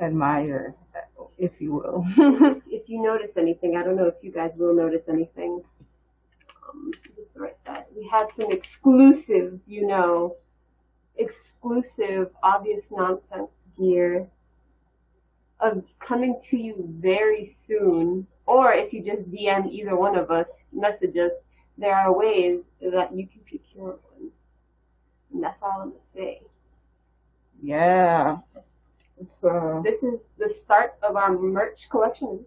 admire, if you will. if you notice anything, I don't know if you guys will notice anything. Um, this is the right side. We have some exclusive, you know, exclusive, obvious nonsense gear of coming to you very soon. Or if you just DM either one of us, message us, there are ways that you can procure one. And that's all I'm gonna say. yeah. It's uh This is the start of our merch collection.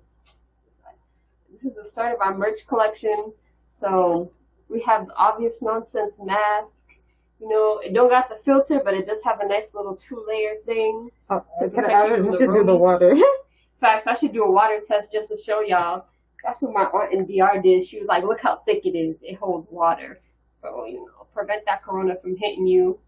This is the start of our merch collection. So we have the obvious nonsense mask. You know, it don't got the filter, but it does have a nice little two layer thing. uh, To protect I, you I from should do the water. Facts, I should do a water test just to show y'all. That's what my aunt in DR did. She was like, look how thick it is. It holds water. So, you know, prevent that corona from hitting you.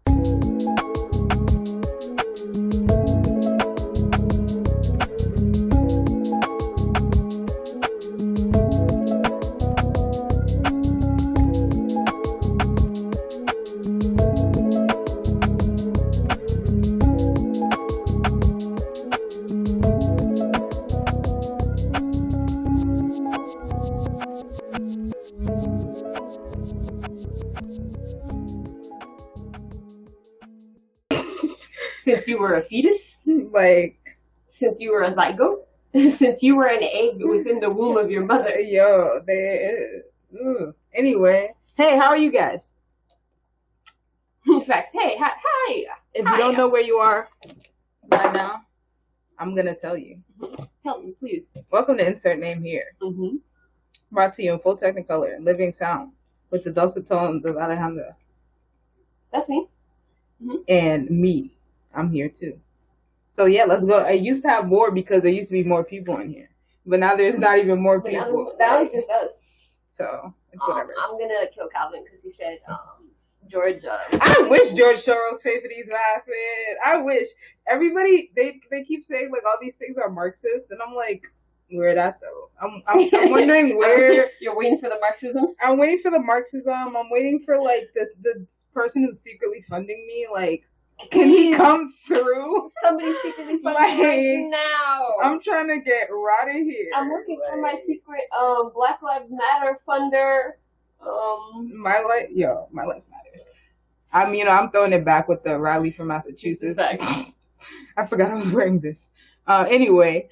Were a fetus, like, since you were a zygote, since you were an egg within the womb of your mother. yo, they. Ugh. Anyway, hey, how are you guys? Facts. Hey, hi, hi. If Hi. you don't know where you are right now, I'm gonna tell you. Help me, please. Welcome to Insert Name Here, Mm-hmm. brought to you in full technicolor and living sound with the dulcet tones of Alejandra That's me. and me. I'm here too. So yeah, let's go. I used to have more because there used to be more people in here, but now there's not even more But now people. that was just us. So it's Um, whatever. I'm gonna kill Calvin because he said um, George. Uh, I wish George Soros paid for these masks, man. I wish everybody they they keep saying like all these things are Marxist, and I'm like, where that though? I'm I'm, I'm wondering where. you're waiting for the Marxism. I'm waiting for the Marxism. I'm waiting for like this the person who's secretly funding me. Like, can he come through? Somebody secretly funding me right now. I'm trying to get right of here. I'm looking for my secret um Black Lives Matter funder. Um, My life, yo, my life matters. I'm, you know, I'm throwing it back with the Riley from Massachusetts. I forgot I was wearing this. Uh, anyway,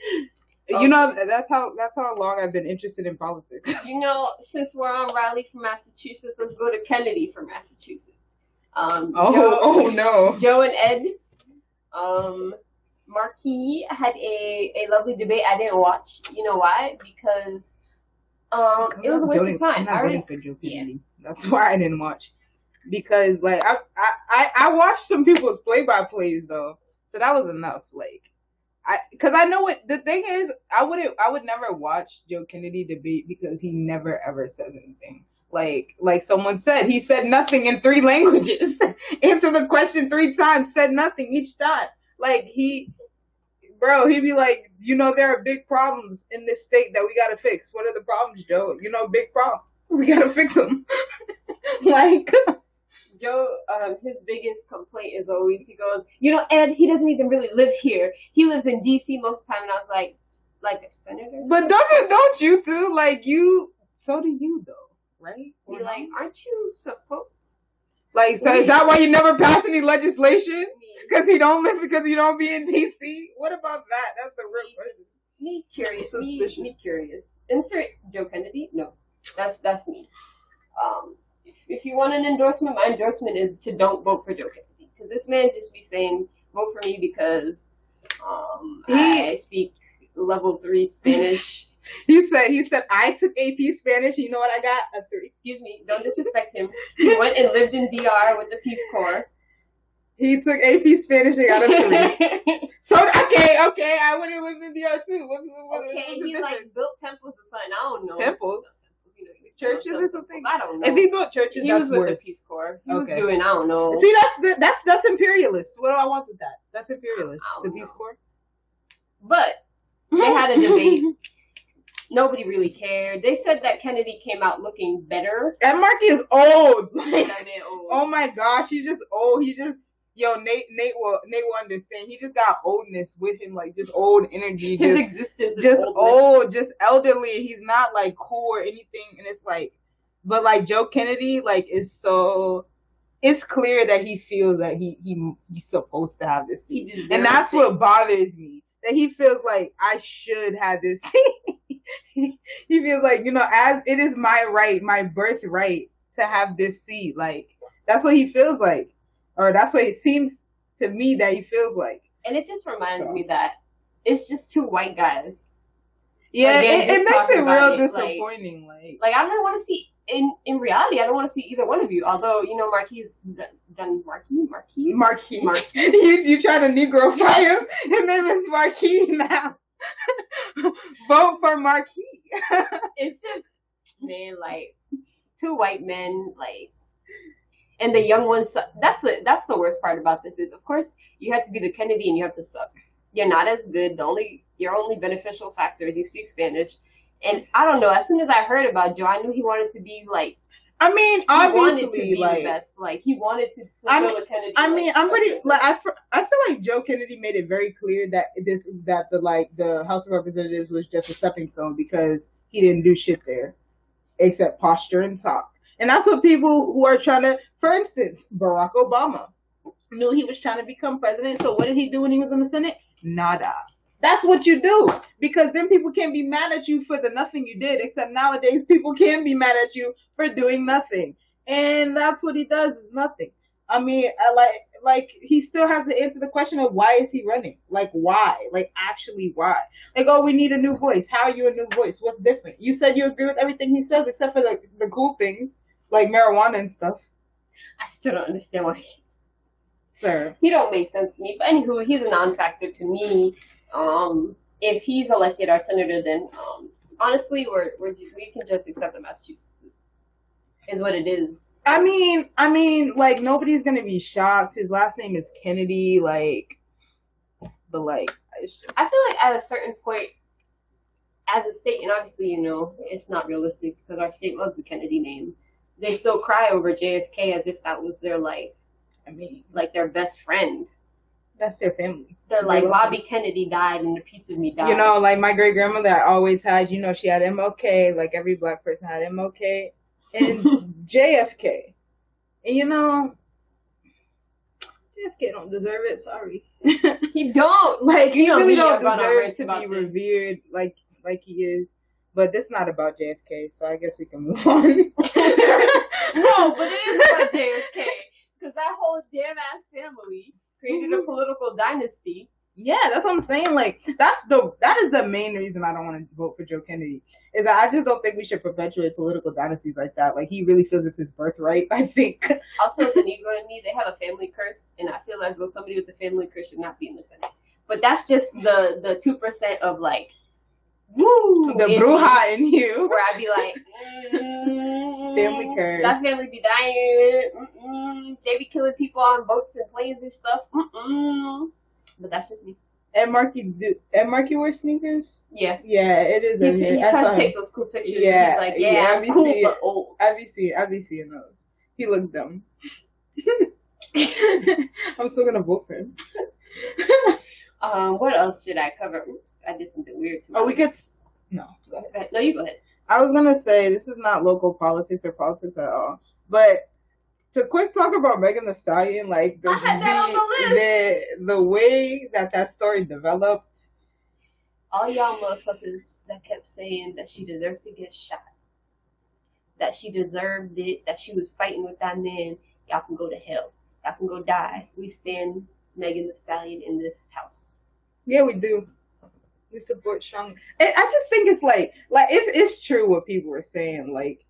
Oh. you know, that's how that's how long I've been interested in politics. you know, since we're on Riley from Massachusetts, let's go to Kennedy from Massachusetts. Um, Oh, Joe, oh no. Joe and Ed, um, Markey had a, a lovely debate. I didn't watch. You know why? Because um, it was a waste of time. I'm I already, voting for Joe Kennedy. That's why I didn't watch. Because like I I I, I watched some people's play by plays though, so that was enough. Like I because I know what the thing is. I wouldn't I would never watch Joe Kennedy debate because he never ever says anything. Like like someone said, he said nothing in three languages. Answer the question three times, said nothing each time. Like he bro, he'd be like, you know, there are big problems in this state that we gotta fix. What are the problems, Joe? You know, big problems. We gotta fix them. like, Joe, um, his biggest complaint is always he goes, you know, Ed, he doesn't even really live here. He lives in D.C. most of the time, and I was like, like a senator. but doesn't don't you too? Like you, so do you though, right? Or Be like, aren't you supposed? like, so is that why you never pass any legislation? Because he don't live because you don't be in D.C. What about that? That's the real question. me curious. Me, me curious. Insert Joe Kennedy. No, that's that's me. Um, if, if you want an endorsement, my endorsement is to don't vote for Joe Kennedy because this man just be saying vote for me because um He- I speak level three Spanish. He said he said I took AP Spanish. You know what I got? A three. Excuse me, don't disrespect him. He went and lived in DR with the Peace Corps. He took AP Spanish and got a three. so okay, okay, I would have lived in DR too. What's, what, okay, what's the he like built temples or something. I don't know. Temples? You know, Churches or something? I don't know. If he built churches, he that's was with worse. the Peace Corps. He Okay. was doing I don't know. See, that's the, that's that's imperialist. What do I want with that? That's imperialist. The don't Peace know. Corps. But they had a debate. Nobody really cared. They said that Kennedy came out looking better And Markey is old. Like, old. oh my gosh, he's just old. He just yo, Nate, Nate will, Nate will understand. He just got oldness with him, like just old energy, His just, existence just oldness. old, just elderly. He's not like cool or anything, and it's like, but like Joe Kennedy, like is so. It's clear that he feels that he he he's supposed to have this seat, and that's what bothers me. That he feels like I should have this seat. he feels like you know, as it is my right, my birthright to have this seat. Like that's what he feels like, or that's what it seems to me that he feels like. And it just reminds So. me that it's just two white guys. Yeah, it, it makes it real it, disappointing. Like, Like I don't want to see in in reality. I don't want to see either one of you. Although you know Marquis done Marquis Marquis. Marquis, Marquis. you you try to negrify him. His name is Marquis now. Vote for Marquis. it's just man, like two white men, like, and the young ones. That's the that's the worst part about this is, of course, you have to be the Kennedy and you have to suck. You're not as good. The only your only beneficial factor is you speak Spanish. And I don't know. As soon as I heard about Joe, I knew he wanted to be like I mean, he wanted to obviously, like best. Like he wanted to I mean- Kennedy. I mean, like, I'm pretty like I, I feel like Joe Kennedy made it very clear that this that the like the House of Representatives was just a stepping stone because he didn't do shit there except posture and talk. And that's what people who are trying to, for instance, Barack Obama knew he was trying to become president. So what did he do when he was in the Senate? Nada. That's what you do because then people can't be mad at you for the nothing you did. Except nowadays, people can be mad at you for doing nothing, and that's what he does is nothing. I mean, I like like he still has to answer the question of why is he running? Like why? Like actually why? Like oh, we need a new voice. How are you a new voice? What's different? You said you agree with everything he says except for the the cool things like marijuana and stuff, I still don't understand why sir. he don't make sense to me. But anywho, he's a non-factor to me. Um, if he's elected our senator, then um, honestly, we're, we're we can just accept the Massachusetts is, is what it is. I mean, I mean, like nobody's gonna be shocked. His last name is Kennedy, like, but like, it's just, I feel like at a certain point, as a state, and obviously, you know, it's not realistic because our state loves the Kennedy name. They still cry over JFK as if that was their like, I mean, like their best friend. That's their family. They're like, They love Bobby Kennedy died and a piece of me died. You know, like my great grandmother always had, you know, she had MLK, like every black person had MLK and JFK. And you know, JFK don't deserve it, sorry. he don't. like You he know really don't deserve to be this. revered like like he is. But this is not about JFK, so I guess we can move on. no, but it is about JFK because that whole damn ass family created a mm-hmm. political dynasty. Yeah, that's what I'm saying. Like that's the that is the main reason I don't want to vote for Joe Kennedy. Is that I just don't think we should perpetuate political dynasties like that. Like he really feels it's his birthright. I think. Also, as a Negro in me, they have a family curse, and I feel as though somebody with a family curse should not be in the Senate. But that's just the the two percent of like, woo, the bruja in you. where I'd be like, mm, Family curse. That family be dying. Mm-mm. They be killing people on boats and planes and stuff. Mm-mm. But that's just me. And Markey do and Markey wear sneakers. Yeah. Yeah, it is. He, in he. Tries to take those cool pictures. Yeah, like, yeah, yeah, I'm cool see but old. I be seeing. I be seeing those. He looked dumb. I'm still gonna vote for him. Um, what else should I cover? Oops, I did something weird. To oh, we could. No, go ahead. No, you go ahead. I was gonna say this is not local politics or politics at all, but to quick talk about Megan Thee Stallion, like the I had that on the the, the way that that story developed. All y'all motherfuckers that kept saying that she deserved to get shot, that she deserved it, that she was fighting with that man, y'all can go to hell. Y'all can go die. We stand Megan Thee Stallion in this house. Yeah, we do. We support strong. I I just think it's like, like it's it's true what people were saying. Like,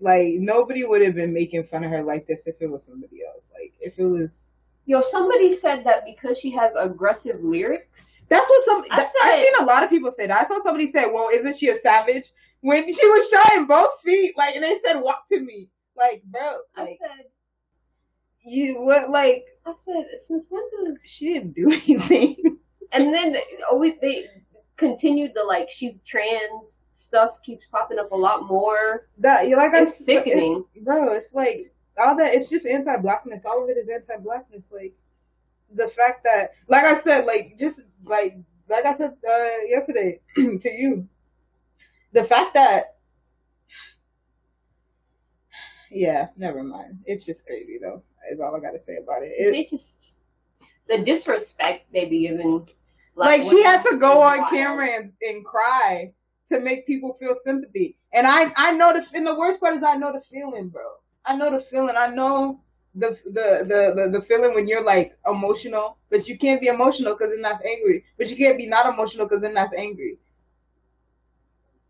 like nobody would have been making fun of her like this if it was somebody else. Like, if it was. Yo, somebody said that because she has aggressive lyrics. That's what some. I I've seen a lot of people say that. I saw somebody say, "Well, isn't she a savage?" When she was shying both feet, like, and they said, "Walk to me," like, bro, I like said, you what, like I said, since when does? she didn't do anything. And then always they continued the like she's trans stuff keeps popping up a lot more. that you like I It's s- sickening. it's- bro. It's like all that it's just anti-blackness. All of it is anti-blackness. Like the fact that, like I said, like just like like I said uh, yesterday to you, the fact that yeah, never mind. It's just crazy though. Is all I got to say about it. It- they just the disrespect they be giving. like black she had to go on wild. camera and, and cry to make people feel sympathy. And I I know the and the worst part is I know the feeling, bro. I know the feeling. I know the the the the, the feeling when you're like emotional, but you can't be emotional because then that's angry. But you can't be not emotional because then that's angry.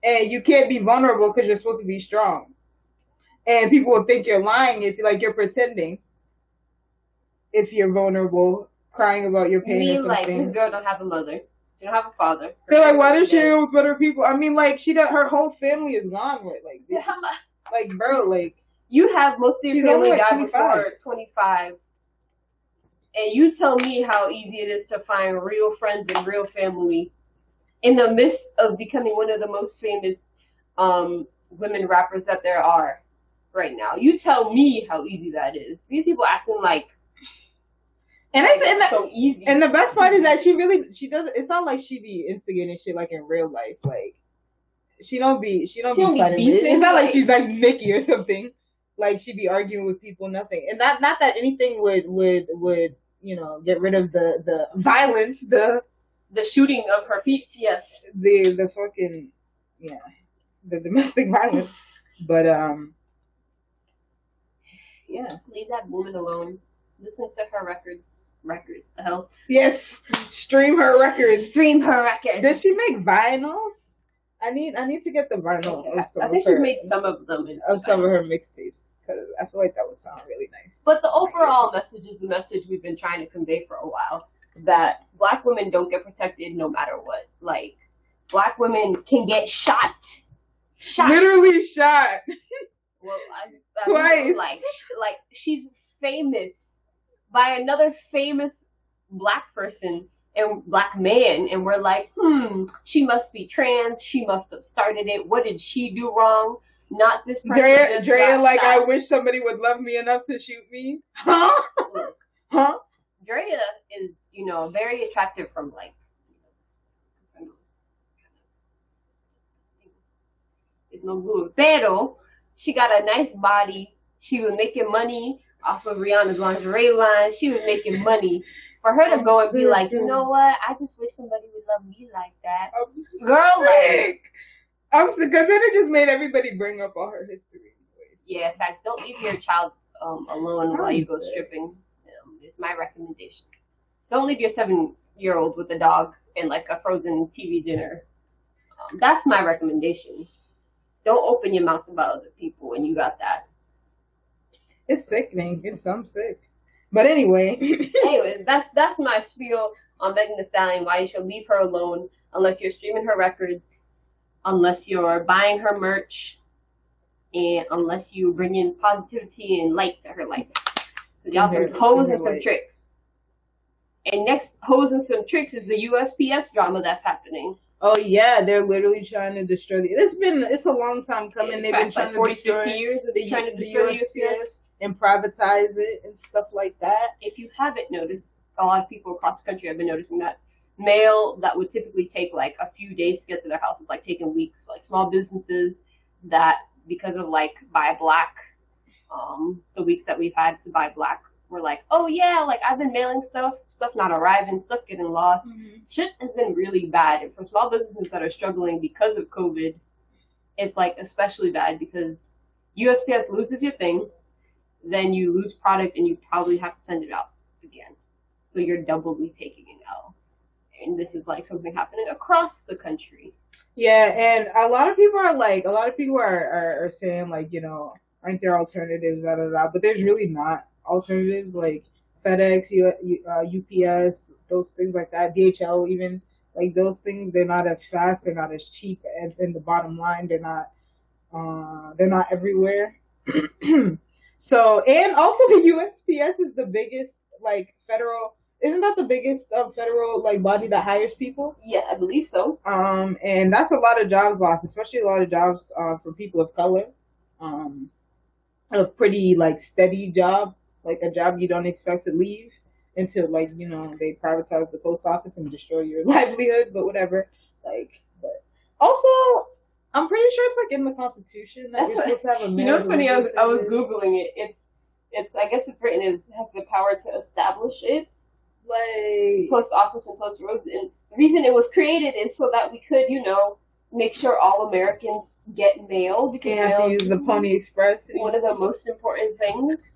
And you can't be vulnerable because you're supposed to be strong. And people will think you're lying if like you're pretending. If you're vulnerable, crying about your pain Me or like something. this girl don't have a mother. She don't have a father. Her They're like, why does she hang with better people? I mean, like, she does. Her whole family is gone with, like, Yeah, like, bro, like, You have most of your family like die 25. before 25. And you tell me how easy it is to find real friends and real family in the midst of becoming one of the most famous um, women rappers that there are right now. You tell me how easy that is. These people acting like and it's and the, so easy. and the best part is that she really she doesn't. It's not like she be instigating shit like in real life. Like, she don't be she don't She don't be be It's not like like- she's like Nicki or something. Like she be arguing with people, nothing. And not not that anything would would would you know get rid of the the violence, the the shooting of her feet, yes. the the fucking yeah the domestic violence. But um yeah. Leave that woman alone. Listen to her records. Records. The oh. hell. Yes, stream her records. Stream her records. Does she make vinyls? I need I need to get the vinyl of some I think she's made some of them. in of some of her mixtapes because I feel like that would sound really nice. But the overall message is the message we've been trying to convey for a while that black women don't get protected no matter what. Like, black women can get shot. Shot. Literally shot. Well, I, I Twice. mean, like, like she's famous by another famous black person and black man, and we're like, hmm, she must be trans. She must have started it. What did she do wrong? Not this person. Drea, Drea like I wish somebody would love me enough to shoot me. Huh? Huh? Drea is, you know, very attractive from like. It's no good. Pero she got a nice body. She was making money off of Rihanna's lingerie line. She was making money. For her to I'm go and be like, you know what? I just wish somebody would love me like that. I'm sick. Girl, like, I'm sick because then it just made everybody bring up all her history. yeah, facts. Don't leave your child um, alone while you go stripping. Um, it's my recommendation. Don't leave your seven-year-old with a dog and like a frozen TV dinner. Um, that's my recommendation. Don't open your mouth about other people when you got that. It's sickening. It's some sick. But anyway, Anyways, that's that's my spiel on Megan Thee Stallion. Why you should leave her alone unless you're streaming her records, unless you're buying her merch, and unless you bring in positivity and light to her life. Cause y'all some hoes and some light. tricks. And next hoes and some tricks is the USPS drama that's happening. oh yeah, they're literally trying to destroy the. It's been it's a long time coming. In They've been trying like to 40, destroy 50 years of the, trying to destroy the USPS. USPS and privatize it and stuff like that. if you haven't noticed, a lot of people across the country have been noticing that mail that would typically take like a few days to get to their house is like taking weeks. Like small businesses that because of like buy black, um, the weeks that we've had to buy black, we're like, oh yeah, like I've been mailing stuff, stuff not arriving, stuff getting lost. Shit has been really bad, and for small businesses that are struggling because of COVID, it's like especially bad because USPS loses your thing, then you lose product and you probably have to send it out again. So you're doubly taking an L. And this is like something happening across the country. Yeah, and a lot of people are like, a lot of people are, are, are saying like, you know, aren't there alternatives, da da da. But there's really not alternatives like FedEx, U, uh, UPS, those things like that, DHL even. Like those things, they're not as fast, they're not as cheap, and in the bottom line, they're not, uh, they're not everywhere. so, and also the USPS is the biggest like federal. Isn't that the biggest um, federal like body that hires people? Yeah, I believe so. Um, and that's a lot of jobs lost, especially a lot of jobs uh, for people of color. Um, a pretty like steady job, like a job you don't expect to leave until like you know they privatize the post office and destroy your livelihood. But whatever, like, but also. I'm pretty sure it's like in the Constitution that That's what- to have a You know what's funny? I was I was googling it. It's it's I guess it's written it has the power to establish it. like post office and post roads. And the reason it was created is so that we could, you know, make sure all Americans get mail because you have to use the Pony Express. one of the most important things.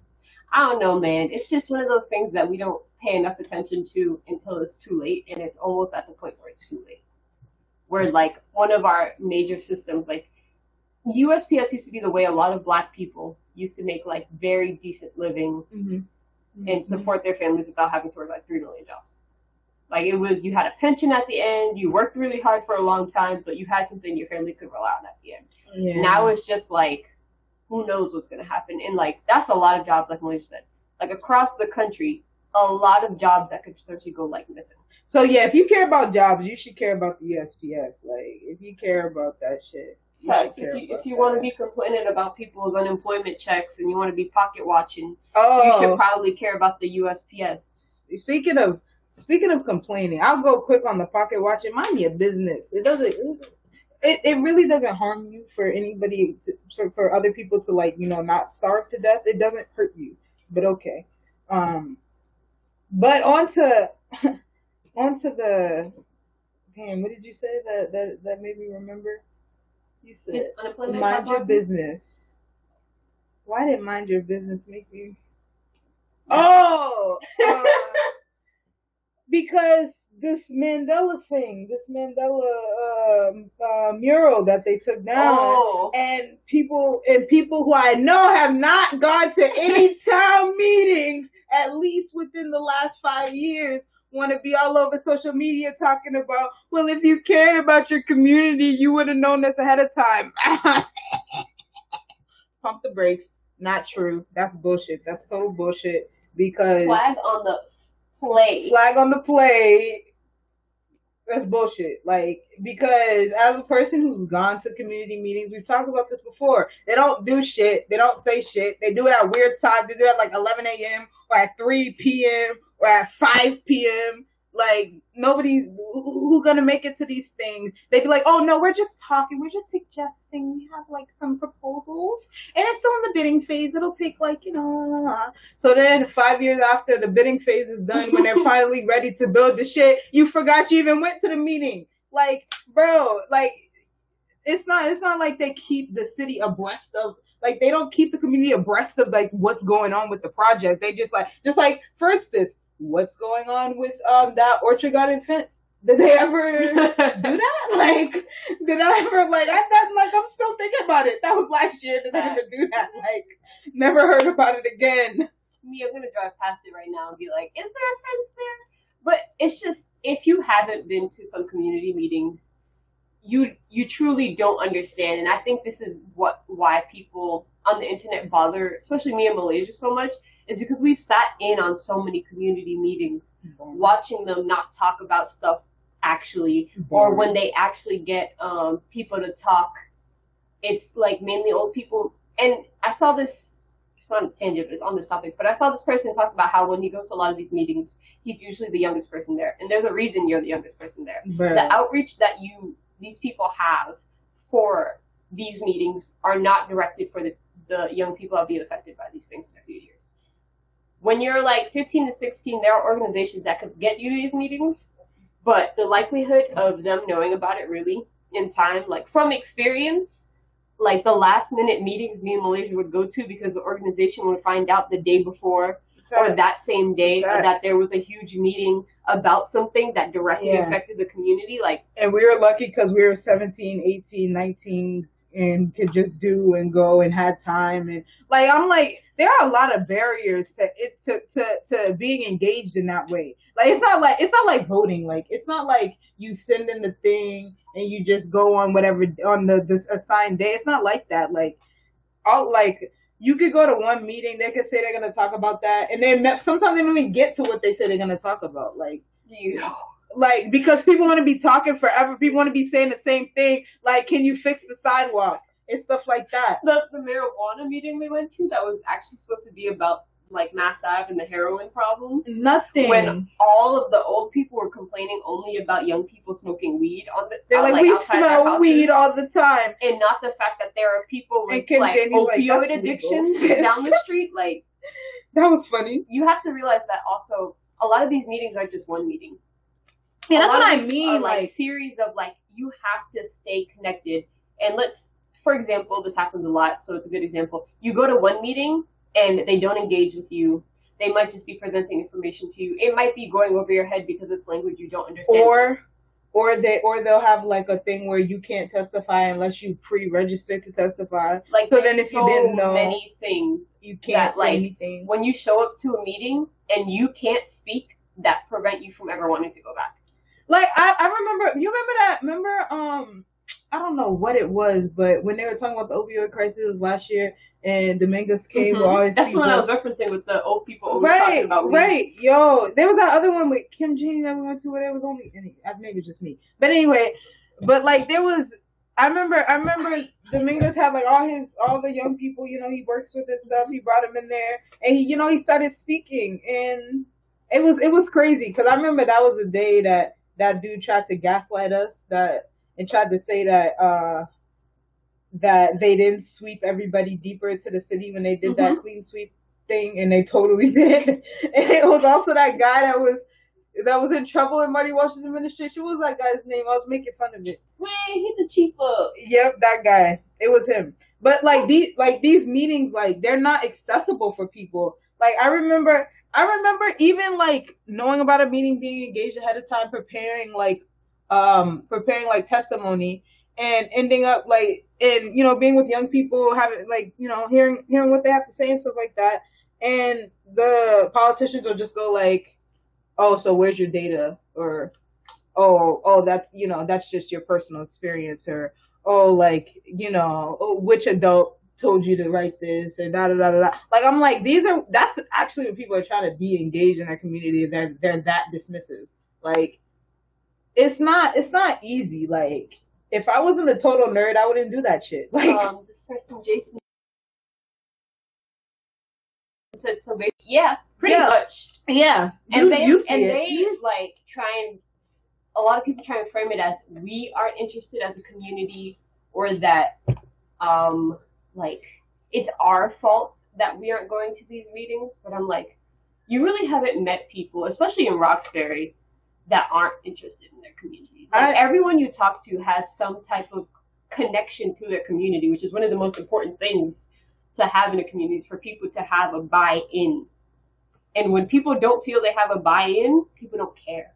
I don't know, man. It's just one of those things that we don't pay enough attention to until it's too late, and it's almost at the point where it's too late. Where like one of our major systems, like USPS, used to be the way a lot of Black people used to make like very decent living Mm-hmm. and support their families without having to work like three million jobs. Like it was, you had a pension at the end, you worked really hard for a long time, but you had something your family could rely on at the end. Yeah. Now it's just like, who knows what's gonna happen? And like that's a lot of jobs, like Malaysia said, like across the country, a lot of jobs that could potentially go like missing. So yeah, if you care about jobs, you should care about the USPS. Like if you care about that shit, Facts. If you, if you want to be complaining about people's unemployment checks and you want to be pocket watching, oh, you should probably care about the USPS. speaking of speaking of complaining, I'll go quick on the pocket watching. Mind your business. It doesn't. It, it really doesn't harm you for anybody to, for, for other people to like you know not starve to death. It doesn't hurt you, but okay. Um, but onto onto the damn. What did you say that that that made me remember? You said mind your business. Why did mind your business make me? Oh, uh, because this Mandela thing, this Mandela um, uh, mural that they took down, Oh. and people and people who I know have not gone to any town meetings, at least within the last five years, want to be all over social media talking about, well, if you cared about your community, you would have known this ahead of time. Pump the brakes. Not true. That's bullshit. That's total bullshit. Because Flag on the play. flag on the plate. That's bullshit. Like, because as a person who's gone to community meetings, we've talked about this before. They don't do shit. They don't say shit. They do it at weird times. They do it at like 11 a.m. or at 3 p.m. or at 5 p.m. Like, nobody's who, who gonna make it to these things. They'd be like, oh no, we're just talking. We're just suggesting. We have like some proposals. And it's still in the bidding phase. It'll take like, you know, uh, so then five years after the bidding phase is done, when they're finally ready to build the shit, you forgot you even went to the meeting. Like, bro, like it's not it's not like they keep the city abreast of like they don't keep the community abreast of like what's going on with the project. They just like just like for instance, what's going on with um that orchard garden fence? Did they ever do that? Like, did I ever like I thought like I'm still thinking about it. That was last year. Did I ever do that? Like, never heard about it again. me, I'm gonna drive past it right now and be like, is there a fence there? But it's just if you haven't been to some community meetings, you you truly don't understand. And I think this is what why people on the internet bother, especially me in Malaysia, so much, is because we've sat in on so many community meetings, watching them not talk about stuff actually, or when they actually get um, people to talk, it's like mainly old people. And I saw this it's not a tangent, but it's on this topic. But I saw this person talk about how when he goes to a lot of these meetings, he's usually the youngest person there, and there's a reason you're the youngest person there. The outreach that you these people have for these meetings are not directed for the, the young people that will be affected by these things in a few years. When you're like 15 to 16, there are organizations that could get you to these meetings, but the likelihood of them knowing about it really in time, like from experience, like the last minute meetings me and Malaysia would go to because the organization would find out the day before or that same day Right. that there was a huge meeting about something that directly Yeah. affected the community. Like, and we were lucky because we were 17, 18, 19 and could just do and go and had time and like I'm like there are a lot of barriers to it to, to to being engaged in that way. Like it's not like it's not like voting. Like it's not like you send in the thing and you just go on whatever on the this assigned day. It's not like that. Like all like you could go to one meeting, they could say they're gonna talk about that, and then sometimes they don't even get to what they say they're gonna talk about. Like you like because people want to be talking forever people want to be saying the same thing like can you fix the sidewalk and stuff like that. The the marijuana meeting we went to that was actually supposed to be about like Mass Ave and the heroin problem. Nothing. When all of the old people were complaining only about young people smoking weed on the They're uh, out, like, we smell weed all the time. and not the fact that there are people with And Kim like Jong-un's like, opioid "That's legal, addictions down the street. Like That was funny. you have to realize that also a lot of these meetings are just one meeting. Yeah, A that's lot what of I mean. are, Like, series of like you have to stay connected. And let's, for example, this happens a lot, so it's a good example. You go to one meeting and they don't engage with you. They might just be presenting information to you. It might be going over your head because it's language you don't understand. or or they or they'll have like a thing where you can't testify unless you pre-register to testify. like so then if you didn't know- many things You can't That, like, anything. when you show up to a meeting and you can't speak that prevent you from ever wanting to go back. Like I, I remember you remember that remember um I don't know what it was, but when they were talking about the opioid crisis it was last year and Dominguez K Mhm. will always That's the one I was referencing with the old people always talking about weed. right, yo. There was that other one with Kim Janey that we went to where it was only uh, maybe just me, but anyway, but like there was. I remember, I remember Dominguez had like all his, all the young people, you know, he works with and stuff. He brought them in there, and he, you know, he started speaking, and it was, it was crazy because I remember that was the day that that dude tried to gaslight us, that and tried to say that uh that they didn't sweep everybody deeper into the city when they did that clean sweep thing, and they totally did. and it was also that guy that was that was in trouble in Marty Walsh's administration. What was that guy's name? I was making fun of it. Wait, he's the chief up. Yep, that guy. It was him. But like these like these meetings, like they're not accessible for people. Like I remember I remember even like knowing about a meeting being engaged ahead of time, preparing like um preparing like testimony and ending up like and you know being with young people having like you know hearing hearing what they have to say and stuff like that. And the politicians will just go like oh so where's your data? or oh oh that's you know that's just your personal experience or oh like you know oh, which adult told you to write this? and da da da da like i'm like these are that's actually when people are trying to be engaged in their community they're they're that dismissive. Like it's not it's not easy like if i wasn't a total nerd i wouldn't do that shit like um, this person, Jason, said so. Basically, yeah, pretty Yeah. much. yeah And you, they you and it. they like try and a lot of people try and frame it as we aren't interested as a community, or that um like it's our fault that we aren't going to these meetings. But I'm like, you really haven't met people, especially in Roxbury, that aren't interested in their community. Like I- everyone you talk to has some type of connection to their community, which is one of the most important things to have in a community is for people to have a buy-in. And when people don't feel they have a buy-in, people don't care.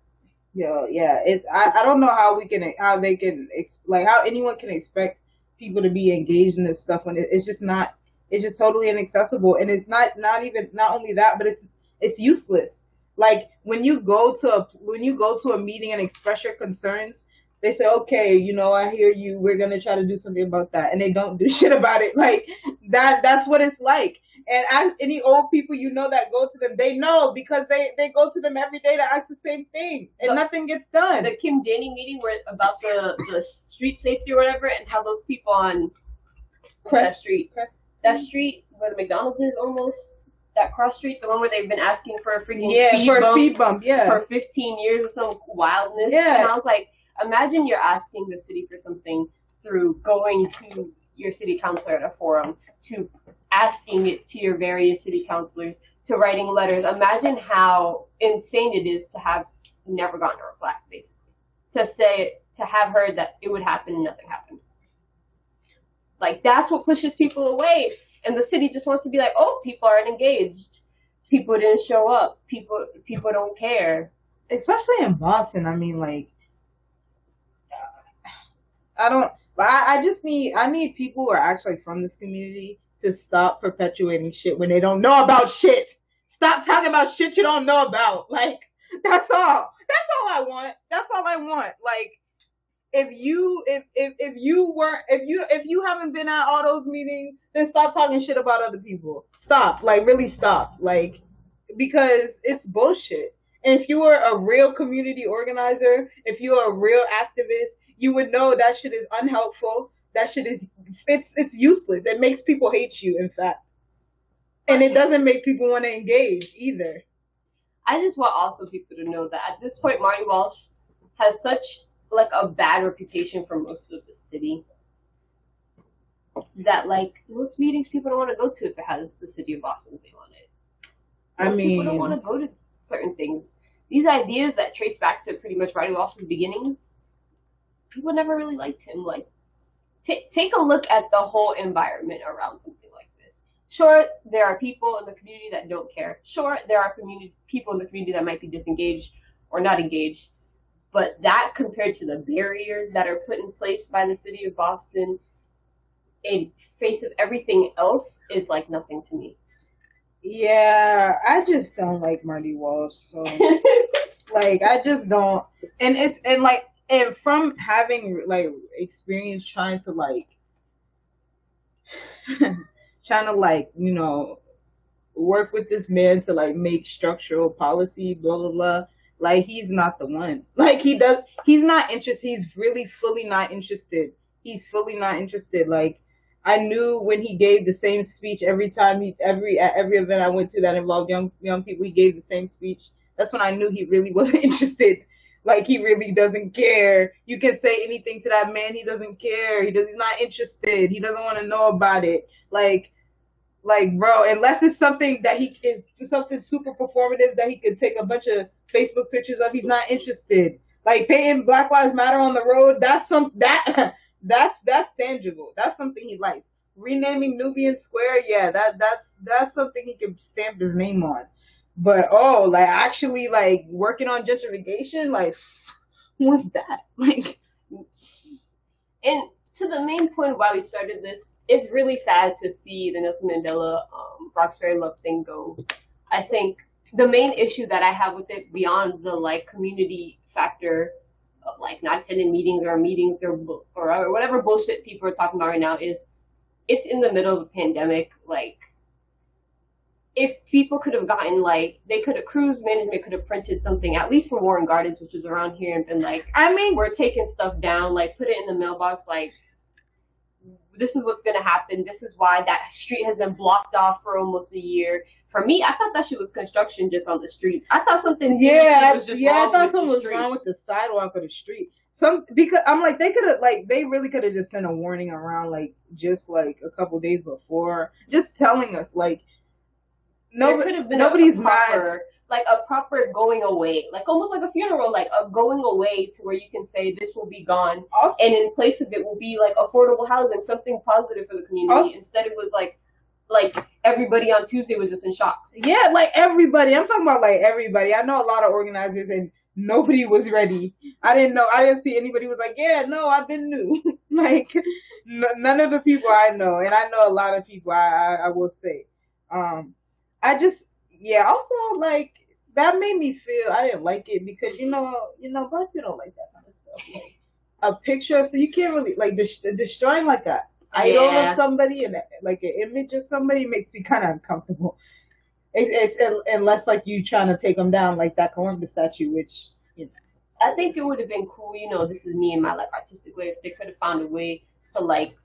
Yeah, yeah, it's I, I don't know how we can how they can like how anyone can expect people to be engaged in this stuff when it, it's just not it's just totally inaccessible and it's not not even not only that but it's it's useless. Like when you go to a when you go to a meeting and express your concerns, they say, okay, you know, I hear you. We're gonna try to do something about that, and they don't do shit about it. Like that that's what it's like. And as any old people you know that go to them, they know because they they go to them every day to ask the same thing, and The- nothing gets done. The Kim Janey meeting where about the, the street safety or whatever, and how those people on that Crest- street, Crest- that street where the McDonald's is almost that cross street, the one where they've been asking for a freaking yeah, speed for a bump speed bump, yeah. for 15 years or some wildness. Yeah. And I was like, imagine you're asking the city for something through going to your city councilor at a forum, to asking it to your various city councilors, to writing letters. Imagine how insane it is to have never gotten a reply, basically. To say, to have heard that it would happen and nothing happened. Like, that's what pushes people away. And the city just wants to be like, oh, people aren't engaged. People didn't show up. People, people don't care. especially in Boston. I mean, like, I don't. I, I just need. I need people who are actually from this community to stop perpetuating shit when they don't know about shit. Stop talking about shit you don't know about. Like, that's all. That's all I want. That's all I want. Like, if you if if if you weren't if you if you haven't been at all those meetings, then stop talking shit about other people. Stop. Like, really stop. Like, because it's bullshit. And if you were a real community organizer, if you are a real activist, you would know that shit is unhelpful. That shit is it's it's useless. It makes people hate you, in fact, and it doesn't make people want to engage either. I just want also people to know that at this point, Marty Walsh has such like a bad reputation for most of the city that like most meetings people don't want to go to if it has the city of Boston name on it. Most I people don't want to go to certain things. These ideas that trace back to pretty much Marty Walsh's beginnings, people never really liked him. Like, t- take a look at the whole environment around something like this. Sure, there are people in the community that don't care. Sure, there are community people in the community that might be disengaged or not engaged. But that compared to the barriers that are put in place by the city of Boston in face of everything else is like nothing to me. yeah, I just don't like Marty Walsh. So like, I just don't. And it's and like and from having like experience trying to like trying to like you know work with this man to like make structural policy blah blah blah like he's not the one like he does he's not interested he's really fully not interested he's fully not interested like i knew when he gave the same speech every time he every at every event i went to that involved young young people he gave the same speech that's when i knew he really wasn't interested like he really doesn't care. You can say anything to that man, he doesn't care. He does he's not interested. He doesn't want to know about it. Like like bro, unless it's something that he can something super performative that he could take a bunch of Facebook pictures of, he's not interested. Like painting Black Lives Matter on the road, that's some that that's that's tangible. That's something he likes. Renaming Nubian Square, yeah, that that's that's something he can stamp his name on. But oh, like actually like working on gentrification, like what's that? Like And to the main point why we started this, it's really sad to see the Nelson Mandela um, Roxbury Love thing go. I think the main issue that I have with it, beyond the like community factor of like not attending meetings or meetings or or, or whatever bullshit people are talking about right now, is it's in the middle of a pandemic. Like, if people could have gotten like they could have cruise management could have printed something at least for Warren Gardens, which is around here, and been like, I mean we're taking stuff down, like put it in the mailbox, like this is what's gonna happen. This is why that street has been blocked off for almost a year. For me, I thought that shit was construction just on the street. I thought something yeah, was just yeah, I wrong thought something was wrong with the sidewalk or the street. Some because I'm like they could have like they really could have just sent a warning around like just like a couple days before, just telling us like there no could have been nobody's a, a. like a proper going away, like almost like a funeral, like a going away to where you can say this will be gone, Also, and in place of it will be like affordable housing, something positive for the community. Also- Instead, it was like like everybody on Tuesday was just in shock. Yeah, like everybody. I'm talking about like everybody. I know a lot of organizers and nobody was ready. I didn't know. I didn't see anybody was like, yeah, no, I've been new. like n- none of the people I know, and I know a lot of people. I, I I will say, um, I just yeah. Also, like that made me feel I didn't like it because you know you know black people don't like that kind of stuff. Like a picture of so you can't really like des- destroying like a idol Yeah. of somebody and like an image of somebody makes me kind of uncomfortable. It's, it's unless like you trying to take them down like that Columbus statue, which you know. I think it would have been cool, you know, this is me and my like artistic way, if they could have found a way to like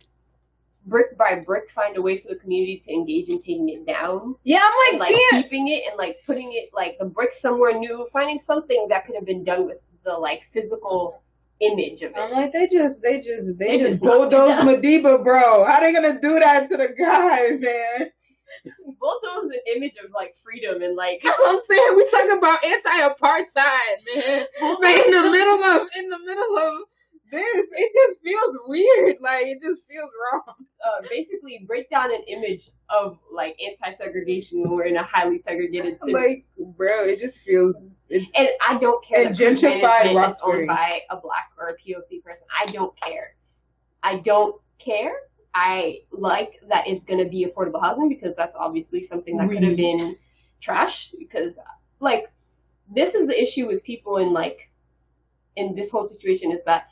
brick by brick find a way for the community to engage in taking it down. Yeah, I'm And like, like keeping it and like putting it like the brick somewhere new, finding something that could have been done with the like physical image of it. I'm like they just they just they, They just, just bulldoze. Madiba, bro. How they gonna do that to the guy, man? Bulldoze an image of like freedom and like That's what I'm saying. We talking about anti-apartheid, man. Like in the middle of in the middle of this, it just feels weird. Like it just feels wrong. uh, basically break down an image of like anti-segregation when we're in a highly segregated city. Like, bro, it just feels. It, and I don't care And gentrified is owned by a black or a POC person. I don't care. I don't care. I like that it's going to be affordable housing because that's obviously something that could have been trash. Because like this is the issue with people in like in this whole situation is that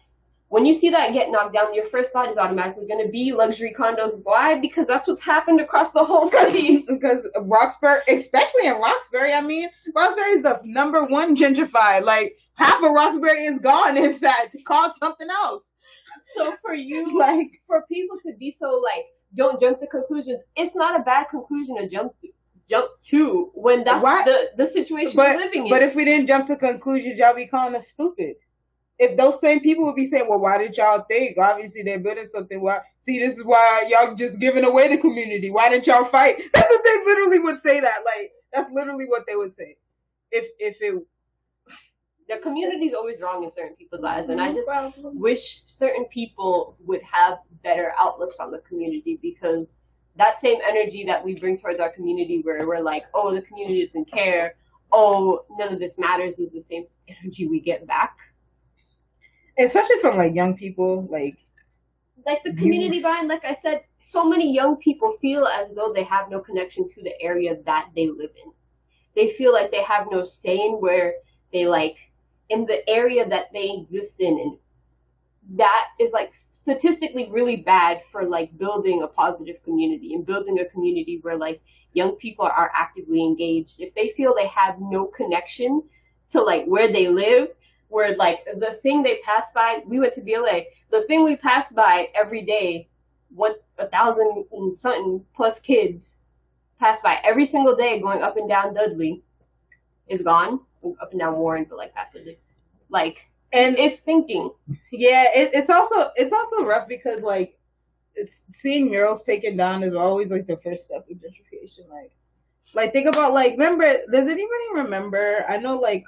when you see that get knocked down, your first thought is automatically going to be luxury condos. Why? Because that's what's happened across the whole city. because Roxbury, especially in Roxbury, I mean, Roxbury is the number one gentrified. Like half of Roxbury is gone. In fact, called something else. So for you, like for people to be so like, don't jump to conclusions. It's not a bad conclusion to jump jump to when that's Why- the the situation but we're living in. but if we didn't jump to conclusions, y'all be calling us stupid. If those same people would be saying, "Well, why did y'all think? Obviously, they're building something. Why? See, this is why y'all just giving away the community. Why didn't y'all fight?" That's what they literally would say. That like that's literally what they would say. If if it the community's always wrong in certain people's eyes, and I mm-hmm. just Well, wish certain people would have better outlooks on the community because that same energy that we bring towards our community where we're like, oh, the community doesn't care, oh, none of this matters is the same energy we get back. Especially from like young people, like Like the community bind, like I said, so many young people feel as though they have no connection to the area that they live in. They feel like they have no say in where they like in the area that they exist in and that is like statistically really bad for like building a positive community and building a community where like young people are actively engaged. If they feel they have no connection to like where they live, where like the thing they pass by, we went to BLA, the thing we pass by every day, one a thousand and something plus kids pass by every single day going up and down Dudley is gone. Up and down Warren, but like past Dudley. Like and it's thinking. Yeah, it, it's also it's also rough because like it's, seeing murals taken down is always like the first step of gentrification. Like, like think about like remember? Does anybody remember? I know like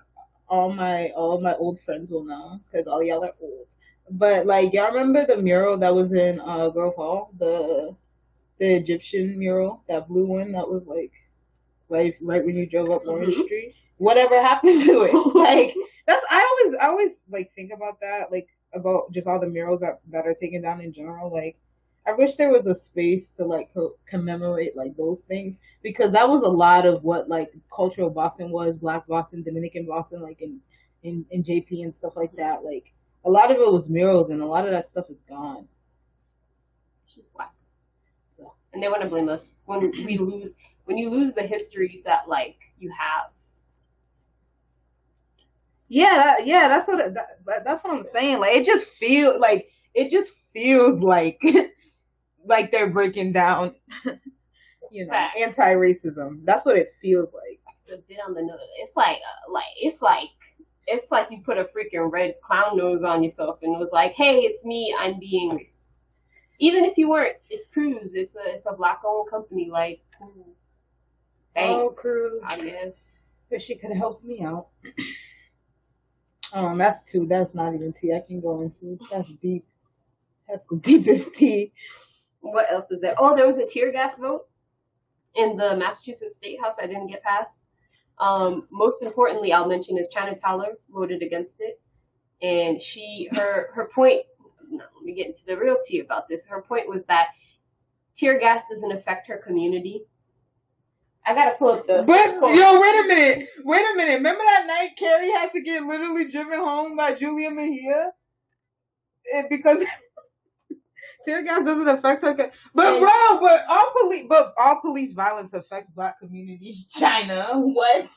all my all of my old friends will know because all y'all are old. But like y'all remember the mural that was in uh Grove Hall, the the Egyptian mural, that blue one that was like right right when you drove up Orange Mhm. Street. Whatever happened to it? like that's I always I always like think about that like about just all the murals that that are taken down in general like I wish there was a space to like co- commemorate like those things because that was a lot of what like cultural Boston was Black Boston Dominican Boston like in in, in JP and stuff like that like a lot of it was murals and a lot of that stuff is gone It's just whack. so And they want to blame us when we lose when you lose the history that like you have. yeah that, yeah that's what that, that- that's what I'm saying like it just feels like it just feels like like they're breaking down you know Facts. anti-racism that's what it feels like It's a bit on the nose. It's like uh, like it's like it's like you put a freaking red clown nose on yourself and was like, hey, it's me, I'm being racist. Even if you weren't, it's Cruise. It's a it's a black owned company. Like, thanks. Oh, Cruise. I guess. Wish she could help me out. Um, that's two. That's not even tea. I can go into. That's deep. That's the deepest tea. What else is there? Oh, there was a tear gas vote in the Massachusetts State House I didn't get passed. Um, most importantly, I'll mention is Chynah Tyler voted against it, and she her her point. No, let me get into the real tea about this. Her point was that tear gas doesn't affect her community. I gotta pull up the. But quote. yo, wait a minute. Wait a minute. Remember that night Carrie had to get literally driven home by Julia Mejia? And because tear gas doesn't affect her. But bro, but all police, but all police violence affects black communities. Chynah, what?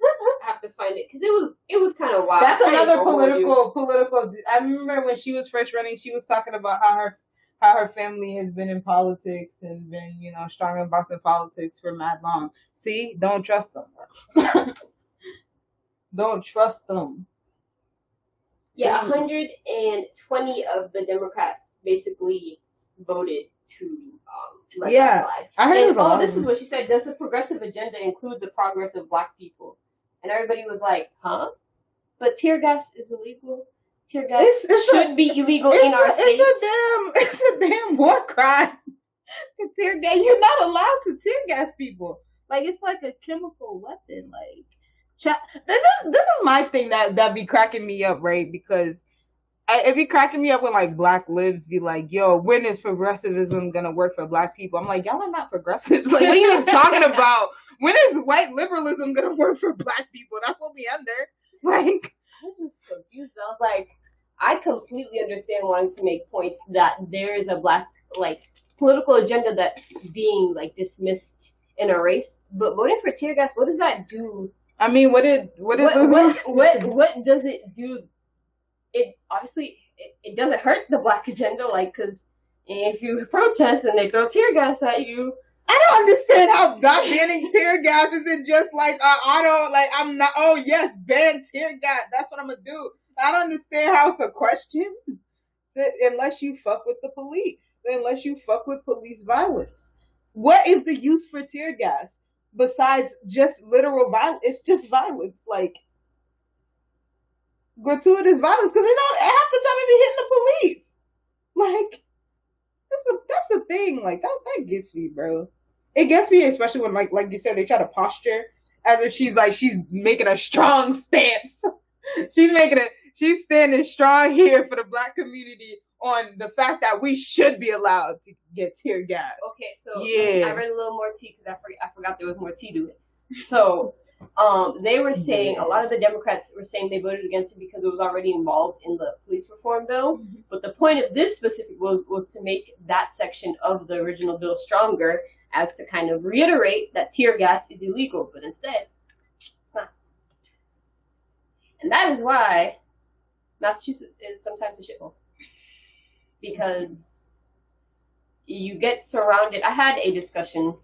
I have to find it because it was it was kind of wild. That's I another gonna hold you. political political. I remember when she was first running, she was talking about how her how her family has been in politics and been you know strong in Boston politics for mad long. See, don't trust them. don't trust them. Yeah, 120 of the Democrats basically voted to um, let Yeah, that slide. I heard it And, was a oh, this is what she said. Does the progressive agenda include the progress of black people? And everybody was like, huh? But tear gas is illegal. Tear gas It's- it's a- should be illegal in our a, state. it's a damn it's a damn war crime. Tear gas, you're not allowed to tear gas people. Like it's like a chemical weapon. Like this is this is my thing that that be cracking me up, right? Because I, it be cracking me up when like black libs be like, "Yo, when is progressivism gonna work for black people?" I'm like, y'all are not progressives. Like, what are you even talking about? When is white liberalism gonna work for black people? That's what we under. Like, I was just confused. I was like, I completely understand wanting to make points that there is a black like political agenda that's being like dismissed and erased. But voting for tear gas, what does that do? I mean, what did what did What what what, what does it do? It obviously it, it doesn't hurt the black agenda, like, because if you protest and they throw tear gas at you, I don't understand how not banning tear gas isn't just like uh, I don't like I'm not. Oh yes, ban tear gas. That's what I'm gonna do. I don't understand how it's a question. Unless you fuck with the police, unless you fuck with police violence, what is the use for tear gas besides just literal violence? It's just violence, like gratuitous violence, because they're not half the time be hitting the police. Like that's the that's the thing. Like that that gets me, bro it gets me, especially when like like you said, they try to posture as if she's like she's making a strong stance. she's making it. She's standing strong here for the black community on the fact that we should be allowed to get tear gas. Okay, so um, yeah, I read a little more tea because I, for, I forgot there was more tea to it. So um, they were saying a lot of the Democrats were saying they voted against it because it was already involved in the police reform bill. Mm-hmm. But the point of this specific was was to make that section of the original bill stronger as to kind of reiterate that tear gas is illegal, but instead, it's not. And that is why Massachusetts is sometimes a shithole. Because you get surrounded. I had a discussion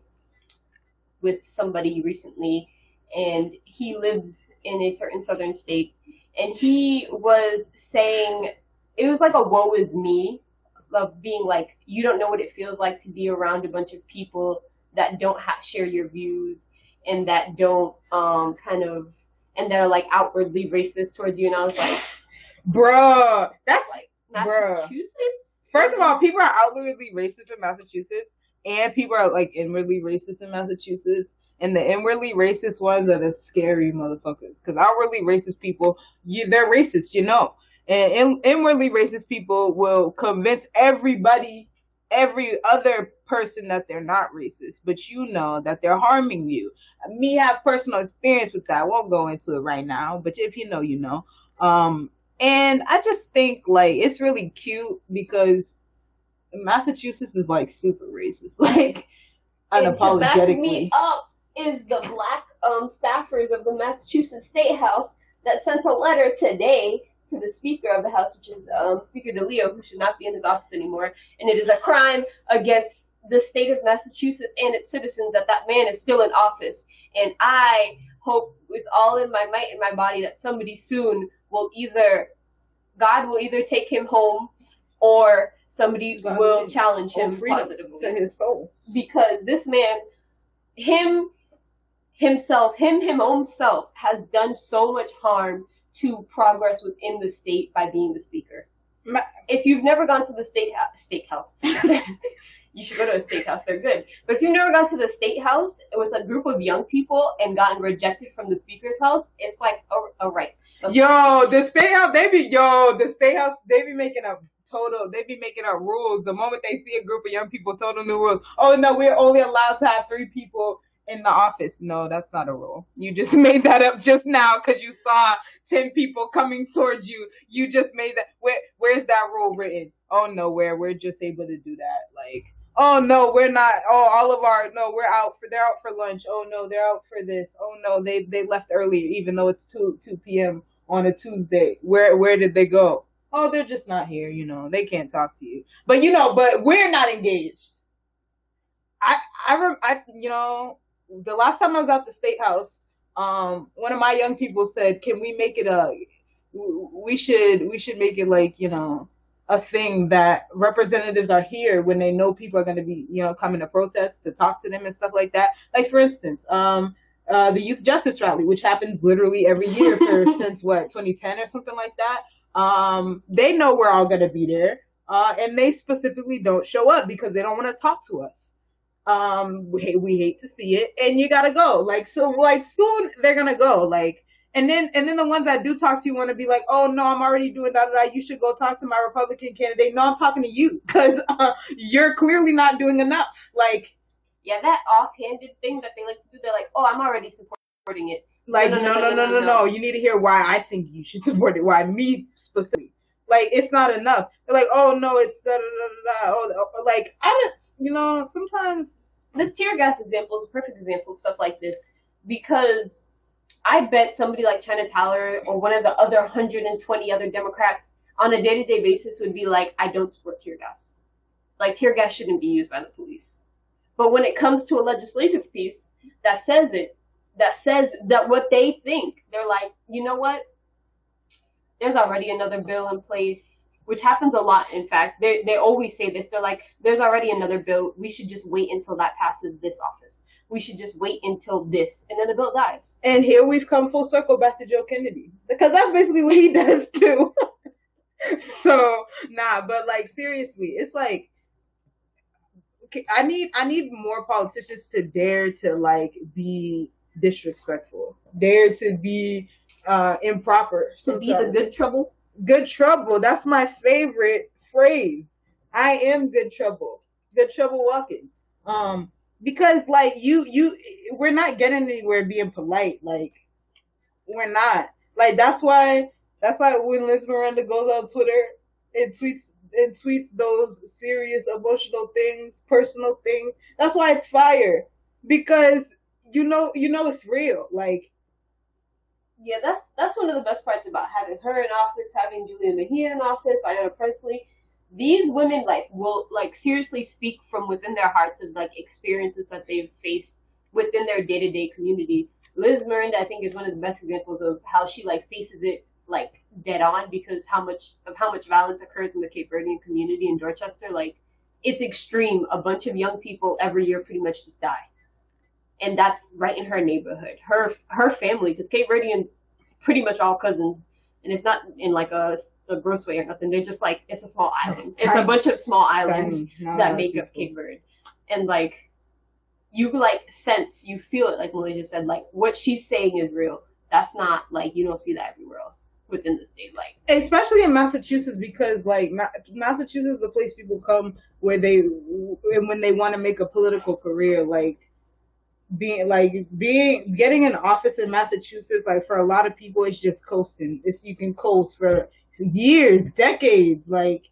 with somebody recently, and he lives in a certain southern state, and he was saying it was like a woe is me of being like you don't know what it feels like to be around a bunch of people that don't ha- share your views and that don't um kind of and that are like outwardly racist towards you. And I was like bruh that's like Massachusetts? Bruh. first of all people are outwardly racist in Massachusetts and people are like inwardly racist in Massachusetts and the inwardly racist ones are the scary motherfuckers because outwardly racist people you they're racist you know and in, inwardly racist people will convince everybody, every other person that they're not racist, but you know that they're harming you. Me have personal experience with that. I won't go into it right now, but if you know, you know. Um, and I just think like it's really cute because Massachusetts is like super racist, like unapologetically. And me up is the black um, staffers of the Massachusetts State House that sent a letter today to the Speaker of the House, which is um, Speaker DeLeo, who should not be in his office anymore, and it is a crime against the state of Massachusetts and its citizens that that man is still in office. And I hope with all in my might and my body that somebody soon will either, God will either take him home or somebody will challenge him positively to his soul. Because this man, him himself, him, him own self, has done so much harm to progress within the state by being the speaker. My, if you've never gone to the state steakhouse, you should go to a steakhouse. They're good. But if you've never gone to the state house with a group of young people and gotten rejected from the speaker's house, it's like a, a right. Yo, the state house, they be yo, the state house, they be making up total, they be making up rules. The moment they see a group of young people, total new rules. Oh no, we're only allowed to have three people in the office. No, that's not a rule. You just made that up just now because you saw 10 people coming towards you. You just made that. Where, where's that rule written? Oh, nowhere. We're just able to do that. Like, oh no, we're not. Oh, all of our, no, we're out for, they're out for lunch. Oh no, they're out for this. Oh no, they, they left earlier, even though it's 2, 2 p.m. on a Tuesday. Where, where did they go? Oh, they're just not here. You know, they can't talk to you. But you know, but we're not engaged. I, I, I, you know, the last time I was at the state house, um, one of my young people said, "Can we make it a? We should we should make it like you know." a thing that representatives are here when they know people are going to be, you know, coming to protest to talk to them and stuff like that. Like for instance, um, uh, the Youth Justice Rally, which happens literally every year for since what 2010 or something like that. Um, they know we're all going to be there, uh, and they specifically don't show up because they don't want to talk to us um we, we hate to see it and you gotta go. Like so like soon they're gonna go. Like and then and then the ones that do talk to you want to be like oh no i'm already doing that you should go talk to my republican candidate. No i'm talking to you because uh, you're clearly not doing enough. Like yeah that offhanded thing that they like to do they're like oh i'm already supporting it. Like no no no no no, no, no, no. you need to hear why i think you should support it. Why me specifically like it's not enough. They're like, oh no, it's da da da da. Oh, like I don't, you know, sometimes this tear gas example is a perfect example of stuff like this because I bet somebody like Chynah Taylor or one of the other 120 other Democrats on a day to day basis would be like, I don't support tear gas. Like tear gas shouldn't be used by the police. But when it comes to a legislative piece that says it, that says that what they think, they're like, you know what? There's already another bill in place, which happens a lot. In fact, they they always say this. They're like, there's already another bill. We should just wait until that passes this office. We should just wait until this, and then the bill dies. And here we've come full circle back to Joe Kennedy because that's basically what he does too. so nah, but like seriously, it's like I need I need more politicians to dare to like be disrespectful, dare to be uh improper. To be the good trouble. Good trouble. That's my favorite phrase. I am good trouble. Good trouble walking. Um, because like you you we're not getting anywhere being polite. Like we're not. Like that's why that's like when Liz Miranda goes on Twitter and tweets and tweets those serious emotional things, personal things. That's why it's fire. Because you know you know it's real. Like Yeah, that's that's one of the best parts about having her in office, having Julia Mejia in office, Ayanna Pressley. These women like will like seriously speak from within their hearts of like experiences that they've faced within their day to day community. Liz Miranda I think is one of the best examples of how she like faces it like dead on because how much of how much violence occurs in the Cape Verdean community in Dorchester. Like it's extreme. A bunch of young people every year pretty much just die, and that's right in her neighborhood. Her her family, because Cape Verdeans pretty much all cousins, and it's not in like a, a gross way or nothing. They're just like it's a small island. It's a bunch of small islands that make up Cape Verde, and like you like sense, you feel it. Like Molly just said, like what she's saying is real. That's not like you don't see that everywhere else within the state, like especially in Massachusetts, because like Ma- Massachusetts is the place people come where they and when they want to make a political career, like being like being getting an office in Massachusetts, like for a lot of people, it's just coasting. It's you can coast for years, decades, like,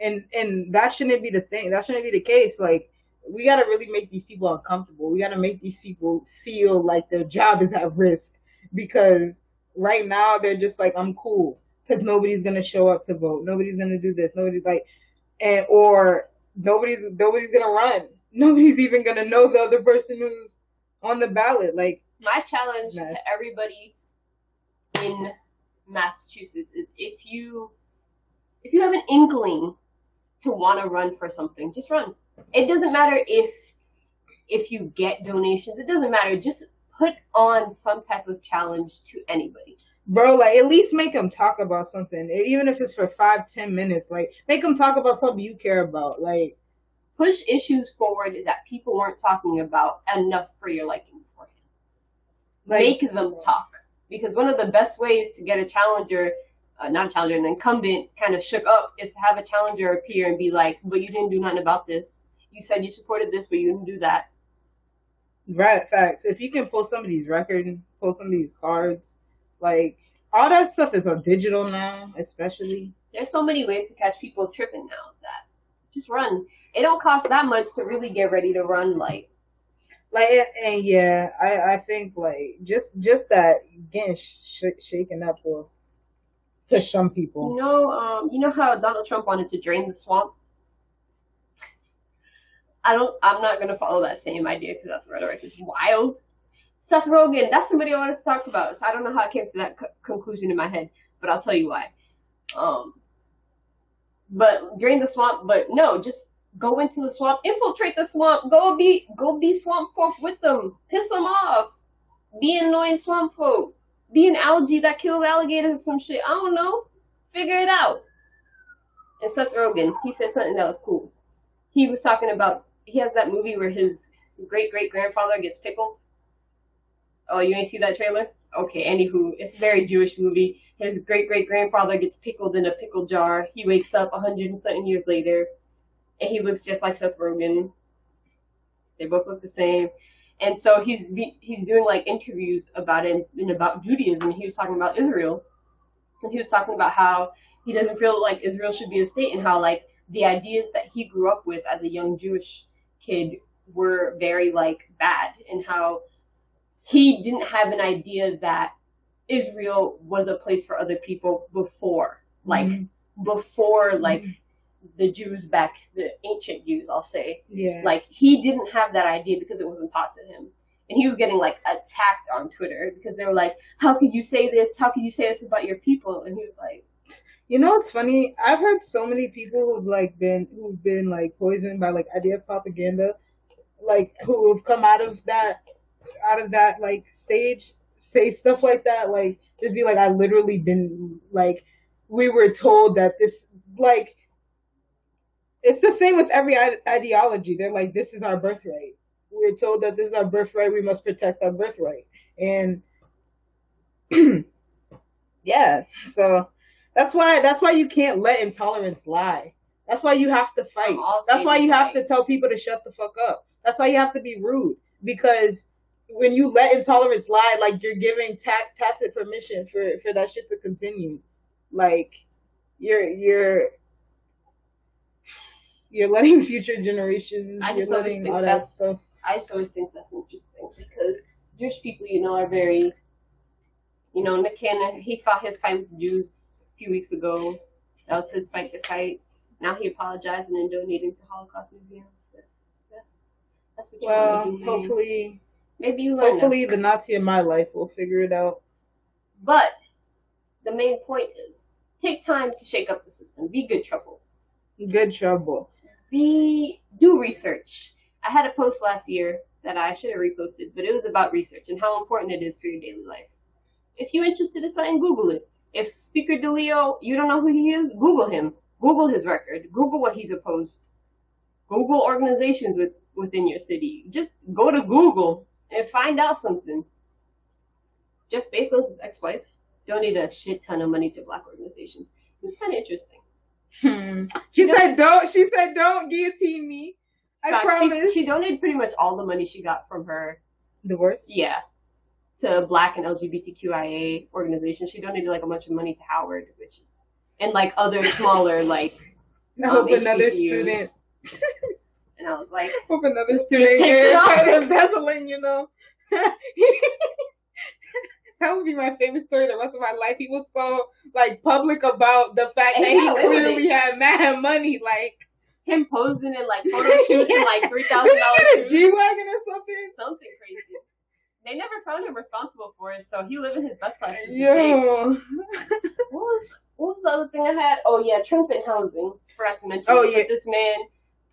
and and that shouldn't be the thing. That shouldn't be the case. Like, we got to really make these people uncomfortable. We got to make these people feel like their job is at risk because right now they're just like I'm cool because nobody's gonna show up to vote. Nobody's gonna do this. Nobody's like, and or nobody's nobody's gonna run. Nobody's even gonna know the other person who's on the ballot. Like my challenge mess. to everybody in Massachusetts is if you if you have an inkling to want to run for something, just run. It doesn't matter if if you get donations. It doesn't matter. Just put on some type of challenge to anybody. Bro, like at least make them talk about something, even if it's for five, ten minutes. Like make them talk about something you care about. Like push issues forward that people weren't talking about enough for your liking beforehand. Like, make them talk because one of the best ways to get a challenger, uh, not a challenger, an incumbent, kind of shook up is to have a challenger appear and be like, "But you didn't do nothing about this. You said you supported this, but you didn't do that." Right, facts. If you can pull somebody's record, pull some of these cards, like all that stuff is on digital now, especially. There's so many ways to catch people tripping now that just run. It don't cost that much to really get ready to run, like. Like and, and yeah, I I think like just just that getting sh- shaken up will push some people. You know, um, you know how Donald Trump wanted to drain the swamp I don't. I'm not gonna follow that same idea because that's rhetoric is wild. Seth Rogen, that's somebody I wanted to talk about. So I don't know how I came to that co- conclusion in my head, but I'll tell you why. Um, but drain the swamp. But no, just go into the swamp, infiltrate the swamp, go be go be swamp folk with them, piss them off, be annoying swamp folk, be an algae that kills alligators or some shit. I don't know, figure it out. And Seth Rogen, he said something that was cool. He was talking about he has that movie where his great great grandfather gets pickled. Oh, you ain't see that trailer? Okay, anywho, it's a very Jewish movie. His great great grandfather gets pickled in a pickle jar. He wakes up a hundred and something years later, and he looks just like Seth Rogen. They both look the same, and so he's he's doing like interviews about it and about Judaism. He was talking about Israel, and he was talking about how he doesn't feel like Israel should be a state, and how like the ideas that he grew up with as a young Jewish kid were very like bad and how he didn't have an idea that Israel was a place for other people before. Like mm-hmm. before like the Jews back, the ancient Jews, I'll say. Yeah. Like he didn't have that idea because it wasn't taught to him. And he was getting like attacked on Twitter because they were like, How could you say this? How could you say this about your people? And he was like, You know what's funny? I've heard so many people who've like been who've been like poisoned by like IDF propaganda, like who have come out of that out of that like stage say stuff like that, like just be like I literally didn't like we were told that this like it's the same with every ideology. They're like this is our birthright. We're told that this is our birthright. We must protect our birthright. And yeah, so that's why that's why you can't let intolerance lie. That's why you have to fight. That's why you have to tell people to shut the fuck up. That's why you have to be rude because when you let intolerance lie, like you're giving ta- tacit permission for for that shit to continue. Like you're you're you're letting future generations. I just always letting think all that that's- stuff. I just always think that's interesting because Jewish people, you know, are very, you know, Nick Cannon, he fought his fight with Jews a few weeks ago. That was his fight to fight. Now he apologizing and donating to Holocaust museums. That's, that's, what you Well, hopefully, maybe you learn. hopefully the Nazi in my life will figure it out. But the main point is take time to shake up the system. Be good trouble. Good trouble. Be do research. I had a post last year that I should have reposted, but it was about research and how important it is for your daily life. If you're interested in something, Google it. If Speaker DeLeo, you don't know who he is, Google him. Google his record. Google what he's opposed. Google organizations with, within your city. Just go to Google and find out something. Jeff Bezos' ex-wife donated a shit ton of money to black organizations. It was kind of interesting. Hmm. She said, "Don't." She said, "Don't guillotine me." I fact, promise. She, she donated pretty much all the money she got from her, Divorce. yeah, to Black and LGBTQIA organizations. She donated like a bunch of money to Howard, which is, and like other smaller like. I um, hope another HBCUs. student. And I was like, Hope another student Takes it here off. embezzling. You know. That would be my favorite story the rest of my life. He was so like public about the fact And that he clearly had mad money. Like him posing in like photo shoots and like three thousand Did he get a dollars. G wagon or something? Something crazy. They never found him responsible for it, so he living his best life. to this day. Yo. What was, what was the other thing I had? Oh yeah, Trump and housing. Forgot to mention. Oh, yeah. This man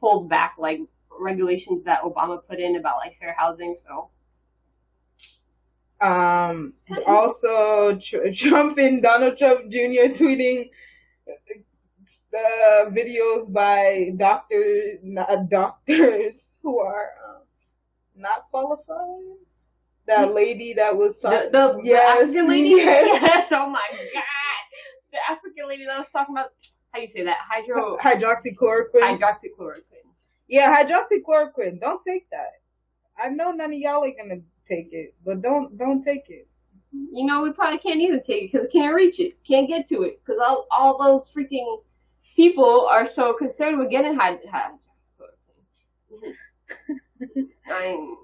pulled back like regulations that Obama put in about like fair housing. So Um. Also, Tr- Trump and Donald Trump Jr. tweeting uh, videos by doctors, not doctors who are um, not qualified. That lady that was talking. the, the yes, African lady. yes. Yes. Oh my god. The African lady that was talking about how you say that hydro hydroxychloroquine. hydroxychloroquine. Yeah, hydroxychloroquine. Don't take that. I know none of y'all are gonna take it, but don't don't take it. You know, we probably can't even take it because we can't reach it, can't get to it because all all those freaking people are so concerned with getting. I'm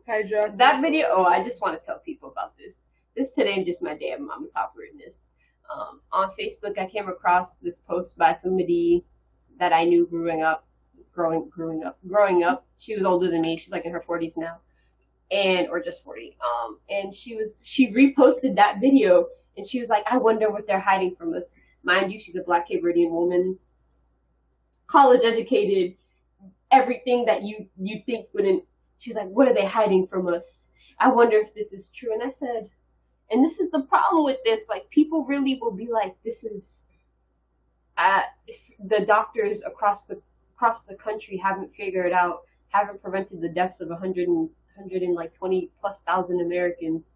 Hydroxy. that video oh i just want to tell people about this this today is just my day of mama top rudeness um, on facebook i came across this post by somebody that i knew growing up growing growing up growing up she was older than me she's like in her 40s now and or just 40 um and she was she reposted that video and she was like i wonder what they're hiding from us mind you she's a black cape woman college educated everything that you you think wouldn't She's like, what are they hiding from us? I wonder if this is true. And I said, and this is the problem with this. Like, people really will be like, this is, uh, the doctors across the across the country haven't figured out, haven't prevented the deaths of 100 and, 100 and like 20 plus thousand Americans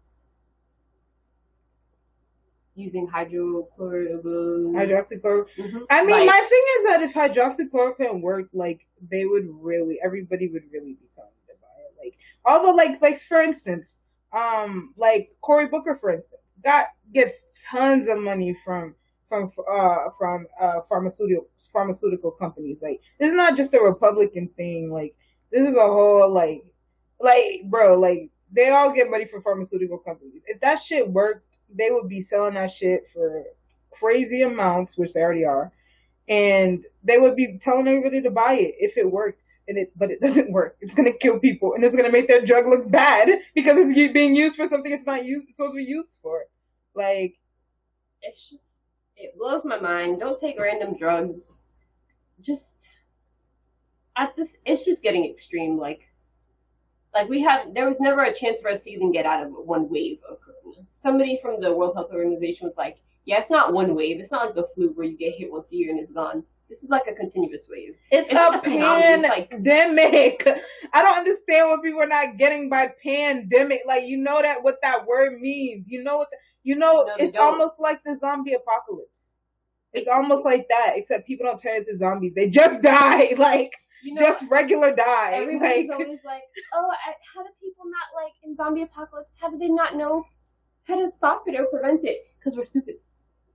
using hydrochloroquine. hydroxychloroquine. Mhm. I mean, Like, my thing is that if hydroxychloroquine worked, like they would really, everybody would really be telling to buy it. Like, although, like, like for instance, um, like Cory Booker, for instance, got gets tons of money from from uh from uh pharmaceutical pharmaceutical companies. Like, this is not just a Republican thing. Like, this is a whole like, like, bro, like they all get money from pharmaceutical companies. If that shit worked, they would be selling that shit for crazy amounts, which they already are and they would be telling everybody to buy it if it worked, and it but it doesn't work. It's gonna kill people, and it's gonna make their drug look bad because it's being used for something it's not used it's supposed to be used for. Like It's just it blows my mind. Don't take random drugs. Just at this, it's just getting extreme. Like, like we have, there was never a chance for us to even get out of one wave of corona. Somebody from the World Health Organization was like, "Yeah, it's not one wave. It's not like the flu where you get hit once a year and it's gone. This is like a continuous wave." it's, It's a like a tsunami. It's like- pandemic. I don't understand what people are not getting by pandemic. Like you know that what that word means. You know what the, you know. No, it's don't. almost like the zombie apocalypse. It's almost like that, except people don't turn into zombies. They just die, like You know, just regular die. everybody's Like always like, "Oh, I, how do people not like in zombie apocalypse? How do they not know how to stop it or prevent it? Because we're stupid.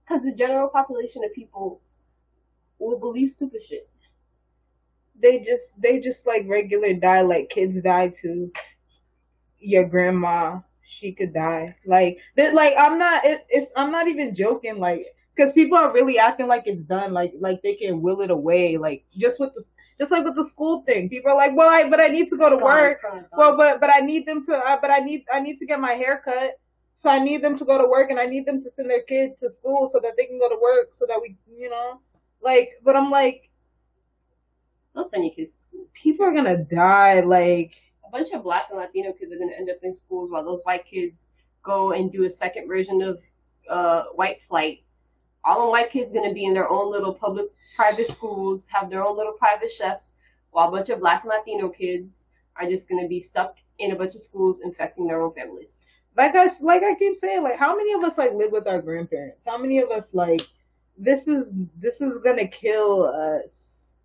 Because the general population of people will believe stupid shit." they just they just like regular die, like kids die too. Your grandma, she could die. Like this, like I'm not. It, it's I'm not even joking. Like because people are really acting like it's done. Like like they can will it away. Like just with the just like with the school thing. People are like, well, I but I need to go to work. Well, but but I need them to. Uh, but I need I need to get my hair cut. So I need them to go to work, and I need them to send their kid to school so that they can go to work, so that we, you know, like. But I'm like, don't send your kids people are gonna die. Like, A bunch of black and Latino kids are going to end up in schools while those white kids go and do a second version of uh, white flight. All the white kids going to be in their own little public private schools, have their own little private chefs, while a bunch of black and Latino kids are just going to be stuck in a bunch of schools infecting their own families. like I like I keep saying, like, how many of us like live with our grandparents? How many of us like this is this is gonna kill us?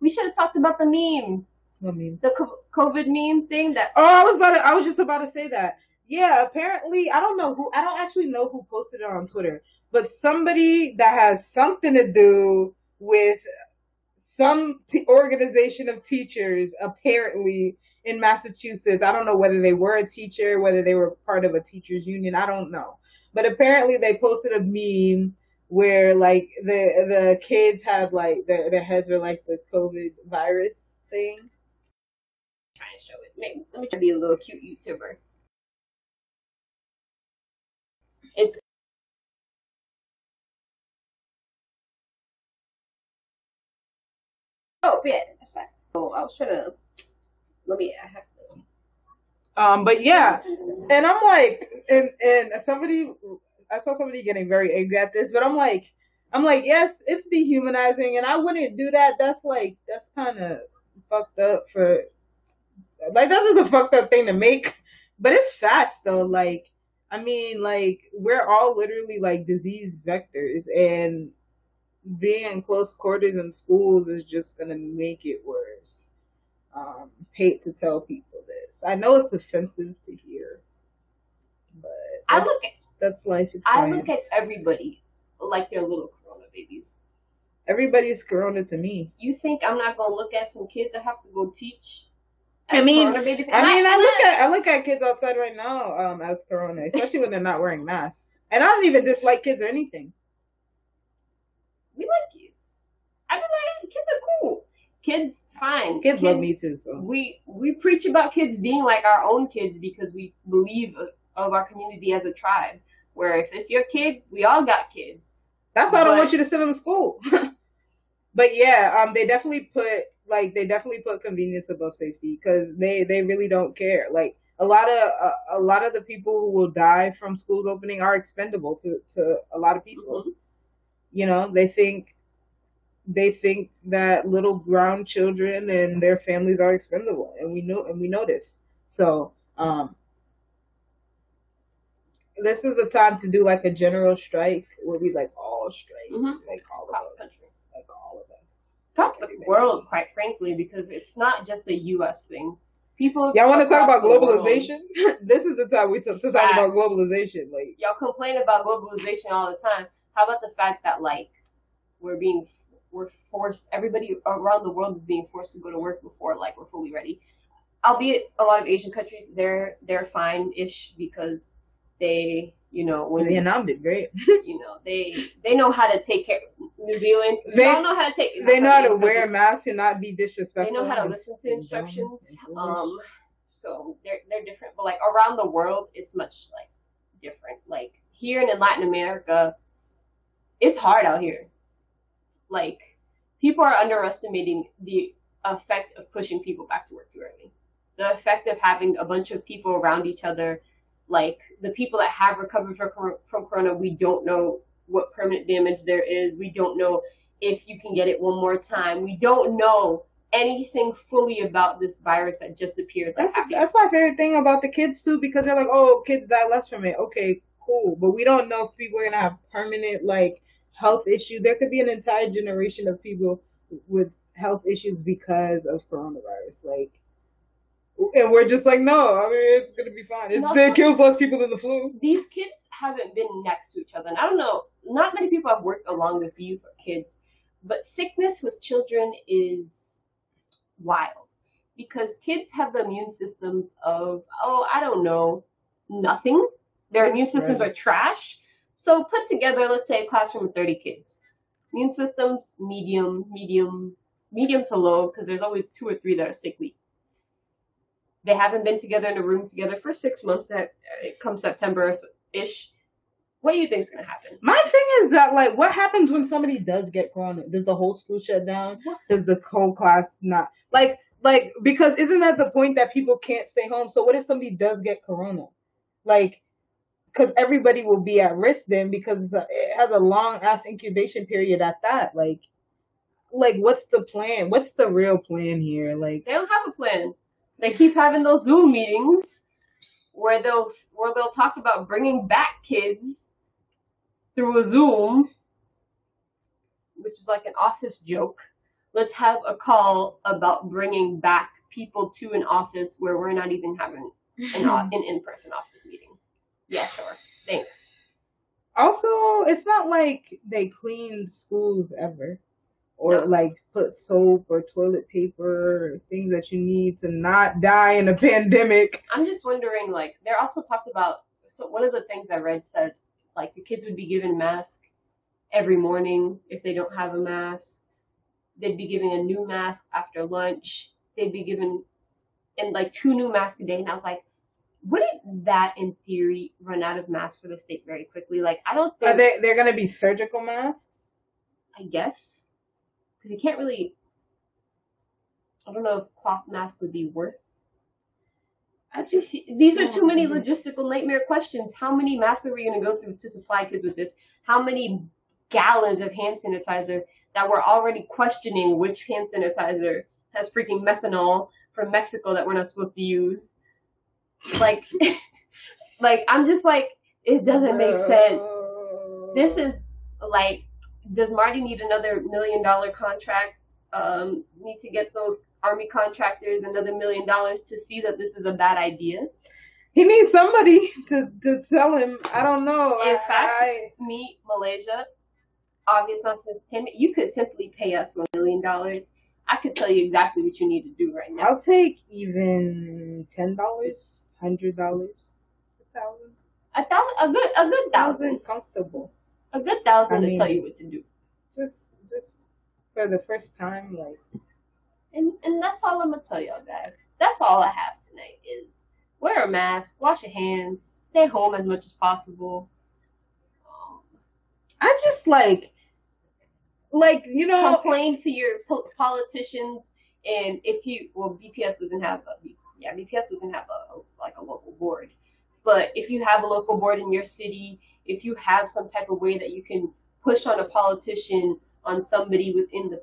We should have talked about the meme, I mean, the COVID meme thing that oh, I was about to, I was just about to say that. Yeah, apparently, I don't know who, I don't actually know who posted it on Twitter, but somebody that has something to do with some t- organization of teachers, apparently in Massachusetts. I don't know whether they were a teacher, whether they were part of a teachers union. I don't know, but apparently they posted a meme where like the the kids had like their their heads were like the COVID virus thing. Show it. Maybe, let me try to be a little cute YouTuber. It's oh yeah, that's. So I was trying to let me. I have to. Um, but yeah, and I'm like, and and somebody, I saw somebody getting very angry at this, but I'm like, I'm like, yes, it's dehumanizing, and I wouldn't do that. That's like, that's kind of fucked up for, like, that was a fucked up thing to make. But it's facts though. Like, I mean, like, we're all literally like disease vectors, and being in close quarters in schools is just gonna make it worse. Um, hate to tell people this. I know it's offensive to hear, but I look at- that's life I experience. look at everybody like they're little corona babies. Everybody's corona to me. You think I'm not gonna look at some kids that have to go teach? I mean-? I mean, I look at I look at kids outside right now um, as corona, especially when they're not wearing masks. And I don't even dislike kids or anything. we like kids. I mean, like kids are cool. Kids, fine. Kids love me too. So we we preach about kids being like our own kids because we believe of our community as a tribe. Where if it's your kid, we all got kids. that's why I don't want you to send them to school. but yeah, um, they definitely put like they definitely put convenience above safety because they they really don't care. Like a lot of uh, a lot of the people who will die from schools opening are expendable to to a lot of people. Mhm. You know, they think they think that little brown children and their families are expendable, and we know and we know this. So, um, this is the time to do like a general strike where we like all strike, Mhm. like all Across the country. like all of us. Across the world, quite frankly, because it's not just a U.S. thing. People. Y'all want to talk about globalization? this is the time we t- to talk about globalization. Like, y'all complain about globalization all the time. How about the fact that like we're being we're forced everybody around the world is being forced to go to work before like we're fully ready. Albeit a lot of Asian countries they're they're fine ish because they You know, when Vietnam did great. you know they they know how to take care. New Zealand, they, all know how to take. They know how to wear a mask and not be disrespectful. They know how to listen to instructions. Um, so they're they're different, but like around the world, it's much like different. Like here and in Latin America, it's hard out here. Like people are underestimating the effect of pushing people back to work too early. The effect of having a bunch of people around each other, like the people that have recovered from from corona, we don't know what permanent damage there is. We don't know if you can get it one more time. We don't know anything fully about this virus that just appeared. That's, that's my favorite thing about the kids too, because they're like, oh, kids die less from it. Okay, cool, but we don't know if people are gonna have permanent like health issues. There could be an entire generation of people with health issues because of coronavirus. Like, and we're just like, no, I mean, it's gonna be fine. It's, it kills less people than the flu. these kids haven't been next to each other. And I don't know, not many people have worked along with youth or kids, but sickness with children is wild because kids have the immune systems of, oh, I don't know, nothing. Their immune systems Right. are trash. So put together, let's say, a classroom of 30 kids. Immune systems, medium, medium, medium to low, because there's always two or three that are sickly. They haven't been together in a room together for six months. At, it comes September ish. What do you think is going to happen? My thing is that like, what happens when somebody does get corona? Does the whole school shut down? Does the whole class not like like because isn't that the point that people can't stay home? So what if somebody does get corona? Like, because everybody will be at risk then because it has a long ass incubation period at that. Like, like what's the plan? What's the real plan here? Like, They don't have a plan. They keep having those Zoom meetings where they'll where they'll talk about bringing back kids through a Zoom, which is like an office joke. Let's have a call about bringing back people to an office where we're not even having an, an in-person office meeting. Yeah, sure. Thanks. also, it's not like they cleaned schools ever. Or No. like put soap or toilet paper or things that you need to not die in a pandemic. I'm just wondering, like, they're also talked about. So one of the things I read said, like, the kids would be given mask every morning if they don't have a mask. They'd be given a new mask after lunch. They'd be given, and like two new masks a day. And I was like, wouldn't that, in theory, run out of masks for the state very quickly? Like, I don't Are think. they they're gonna be surgical masks? I guess, because you can't really. I don't know if cloth mask would be worth I just These are too many logistical nightmare questions. How many masks are we going to go through to supply kids with this? How many gallons of hand sanitizer that we're already questioning which hand sanitizer has freaking methanol from Mexico that we're not supposed to use? Like, like I'm just like, it doesn't make sense. This is like, does Marty need another million dollar contract? Um, need to get those army contractors another million dollars to see that this is a bad idea? He needs somebody to, to tell him. I don't know. In I, fact- meet Malaysia, obvious nonsense entertainment, you could simply pay us one million dollars. I could tell you exactly what you need to do right now. I'll take even ten dollars, hundred dollars, a thousand. A thousand, a good, a good thousand, Thousand comfortable. A good thousand I to tell you what to do. Just just for the first time, like And and that's all I'm gonna tell y'all guys. That's all I have tonight is wear a mask, wash your hands, stay home as much as possible. I just like like you know complain to your po- politicians, and if you well, BPS doesn't have a yeah, BPS doesn't have a like a local board, but if you have a local board in your city, if you have some type of way that you can push on a politician on somebody within the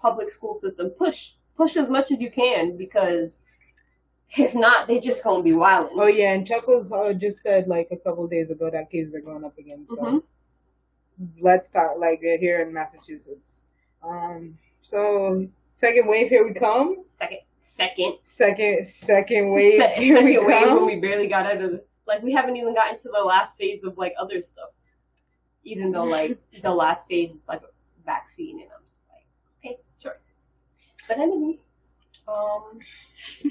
public school system, push push as much as you can because if not, they just gonna be wild. Oh yeah, and Chuckles uh, just said like a couple of days ago that cases are going up again. So Mhm. let's talk like uh, here in Massachusetts. Um, so second wave, here we come. Second, second, Second, second wave, Se- here second we wave come. when we barely got out of the like we haven't even gotten to the last phase of like other stuff. Even though like the last phase is like a vaccine and I'm just like, okay, sure. But anyway, um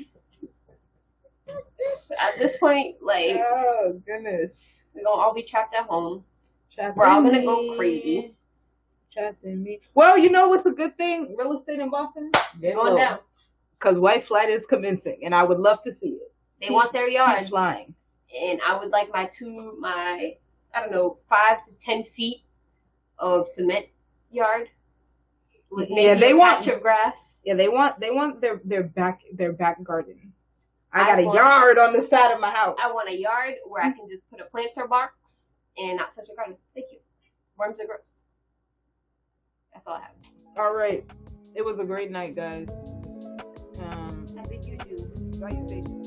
At this point, like Oh goodness. we're gonna all be trapped at home. Trapped We're all gonna go crazy. Trapped in me. Well, you know what's a good thing? Real estate in Boston? Going down. Because White Flight is commencing, and I would love to see it. They want their Keep yard, flying. And I would like my two, my I don't know, five to ten feet of cement yard. With maybe Yeah, they a want- patch of grass. Yeah, they want they want their their back their back garden. I I got a yard on the side of my house. I want a yard where I can just put a planter box and not touch a garden. Thank you. Worms are gross. That's all I have. All right, it was a great night, guys. Um, I think you do. salutations.